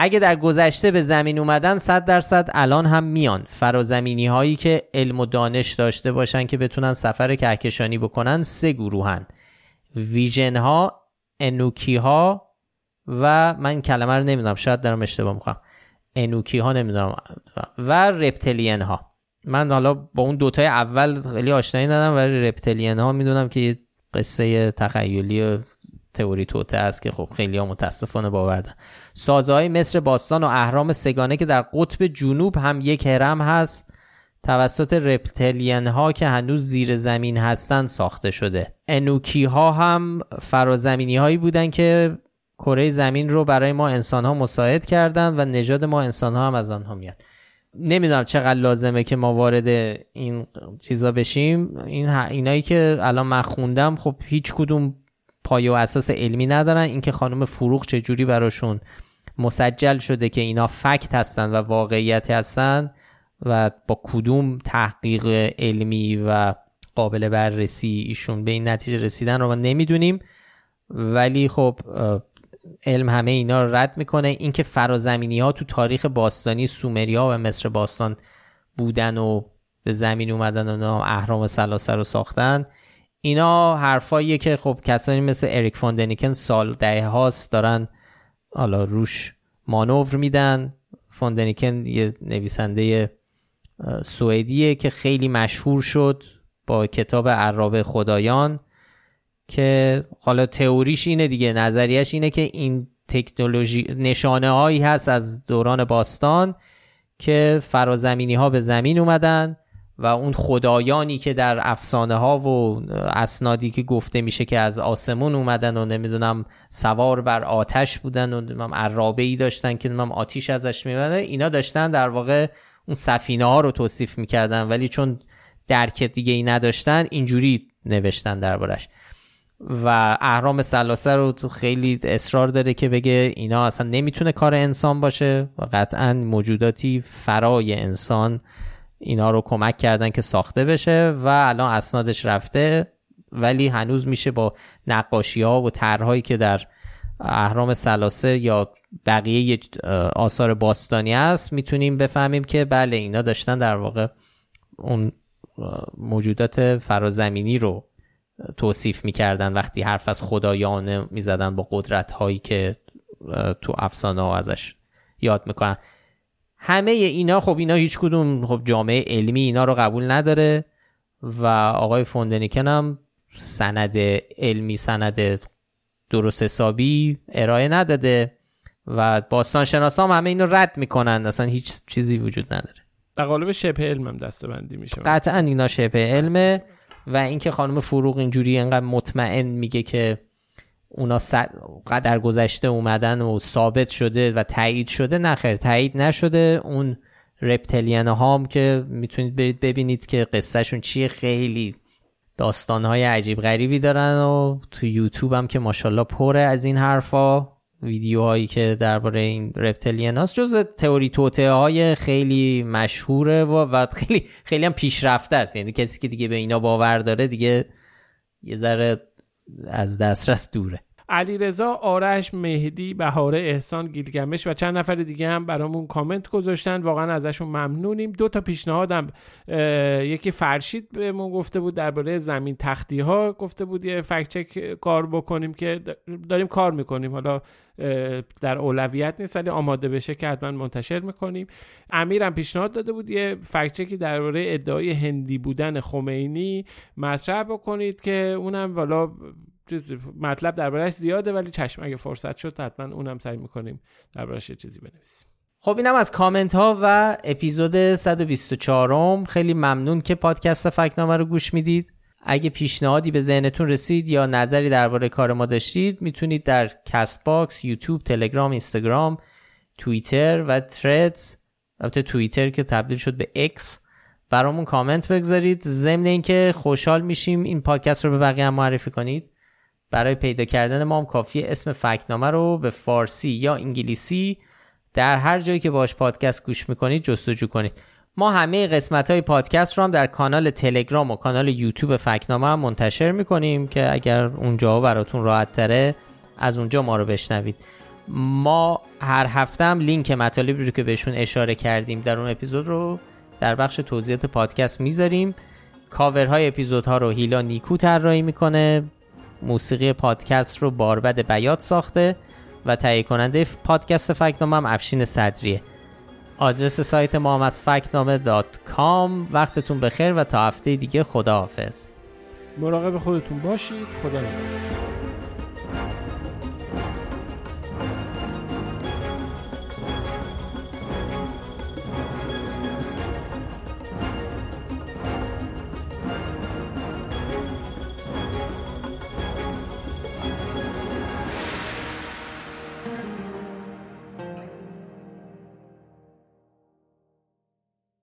اگه در گذشته به زمین اومدن 100 درصد الان هم میان. فرازمینی هایی که علم و دانش داشته باشن که بتونن سفر کهکشانی بکنن سه گروهن. ویژن ها انوکی ها و من کلمه رو نمی‌دونم شاید دارم اشتباه می‌کنم انوکی ها نمی‌دونم. و رپتلین ها من حالا با اون دوتای اول خیلی آشنایی ندارم ولی رپتلین ها می‌دونم که یه قصه تخیلی تئوری توته است که خب خیلی ها متاسفانه باوردن. سازه های مصر باستان و اهرام سگانه که در قطب جنوب هم یک هرم هست توسط رپتلین ها که هنوز زیر زمین هستند ساخته شده. انوکی ها هم فرازمینی هایی بودن که کره زمین رو برای ما انسان ها مساعد کردن و نژاد ما انسان ها هم از آنها میاد. نمی‌دونم چقدر لازمه که ما وارد این چیزا بشیم. این اینایی که الان من خوندم خب هیچ کدوم پایه و اساس علمی ندارن. اینکه خانم فروغ چجوری براشون مسجل شده که اینا فکت هستن و واقعیت هستن و با کدوم تحقیق علمی و قابل بررسی ایشون به این نتیجه رسیدن رو ما نمی‌دونیم. ولی خب علم همه اینا رو رد می‌کنه. اینکه فرازمینی ها تو تاریخ باستانی سومریا و مصر باستان بودن و به زمین اومدن و اهرام سلاسه رو ساختن. اینا حرفاییه که خب کسانی مثل اریک فوندنیکن سال ده هاست دارن حالا روش مانور میدن. فوندنیکن یه نویسنده سوئدیه که خیلی مشهور شد با کتاب عراب خدایان. که حالا تئوریش اینه دیگه نظریش اینه که این تکنولوژی نشانه هایی هست از دوران باستان که فرازمینی ها به زمین اومدن و اون خدایانی که در افسانه ها و اسنادی که گفته میشه که از آسمون اومدن و نمی‌دونم سوار بر آتش بودن و نمی‌دونم عرابه ای داشتن که نمی‌دونم آتیش ازش میمده اینا داشتن در واقع اون سفینه ها رو توصیف می‌کردن. ولی چون درک دیگه ای نداشتن اینجوری نوشتن دربارش. و اهرام سلاسه رو خیلی اصرار داره که بگه اینا اصلا نمی‌تونه کار انسان باشه و قطعا موجوداتی فرای انسان اینا رو کمک کردن که ساخته بشه و الان اسنادش رفته ولی هنوز میشه با نقاشی ها و طرحهایی که در اهرام سلاسه یا بقیه آثار باستانی است می‌تونیم بفهمیم که بله اینا داشتن در واقع اون موجودات فرازمینی رو توصیف می‌کردن وقتی حرف از خدایانه می‌زدن با قدرت هایی که تو افسانه ها ازش یاد می‌کنن. همه اینا خب اینا هیچ کدوم خب جامعه علمی اینا رو قبول نداره و آقای فوندنیکن هم سند علمی سند درست حسابی ارائه نداده و باستان شناسا هم همه اینو رد می‌کنن. اصلا هیچ چیزی وجود نداره. در قالب شبه علم هم دسته بندی میشه. قطعا اینا شبه علمه. و اینکه خانم فروغ اینجوری انقدر مطمئن میگه که اونا قدر گذشته اومدن و ثابت شده و تایید شده نخیر تایید نشده. اون رپتلین هام که می‌تونید برید ببینید که قصهشون چیه خیلی داستانهای عجیب غریبی دارن و تو یوتیوب هم که ماشاءالله پره از این حرفا. ویدیوهایی که درباره این رپتلین هاست. جز تئوری توته های خیلی مشهوره و, و خیلی خیلی هم پیشرفته است. یعنی کسی که دیگه به اینا باور داره دیگه یه ذره از دسترس دوره. علیرضا آرش مهدی بهاره احسان گیلگمش و چند نفر دیگه هم برامون کامنت گذاشتن. واقعا ازشون ممنونیم. دو تا پیشنهادم یکی فرشید بهمون گفته بود درباره زمین تختی ها گفته بود یه فکت چک کار بکنیم که داریم کار می‌کنیم. حالا در اولویت نیست ولی آماده بشه که حتما منتشر می‌کنیم. امیرم پیشنهاد داده بود یه فکت چکی درباره ادعای هندی بودن خمینی مطرح بکنید که اونم والا مطلب دربارهش زیاده ولی چشم اگه فرصت شد حتما اونم سعی می‌کنیم دربارهش یه چیزی بنویسیم. خب اینم از کامنت ها و اپیزود 124 خیلی ممنون که پادکست فکت‌نامه رو گوش می‌دید. اگه پیشنهادی به ذهنتون رسید یا نظری درباره کار ما داشتید می‌تونید در Castbox، یوتیوب، تلگرام، اینستاگرام، توییتر و Threads البته توییتر که تبدیل شد به X برامون کامنت بگذارید. ضمن اینکه خوشحال میشیم این پادکست رو به بقیه هم معرفی کنید. برای پیدا کردن ما هم کافی اسم فکت‌نامه رو به فارسی یا انگلیسی در هر جایی که باش پادکست گوش می‌کنید جستجو کنید. ما همه قسمت های پادکست رو هم در کانال تلگرام و کانال یوتیوب فکنامه هم منتشر می‌کنیم که اگر اونجا براتون راحت تره از اونجا ما رو بشنوید. ما هر هفته هم لینک مطالبی رو که بهشون اشاره کردیم در اون اپیزود رو در بخش توضیحات پادکست می‌ذاریم. کاورهای اپیزودها رو هیلا نیکو طراحی می‌کنه. موسیقی پادکست رو باربد بیات ساخته و تهیه کننده پادکست فکنامه هم افشین صدریه. آدرس سایت ما هم از فکنامه وقتتون بخیر و تا هفته دیگه خداحافظ. مراقب خودتون باشید. خدا نگهدار.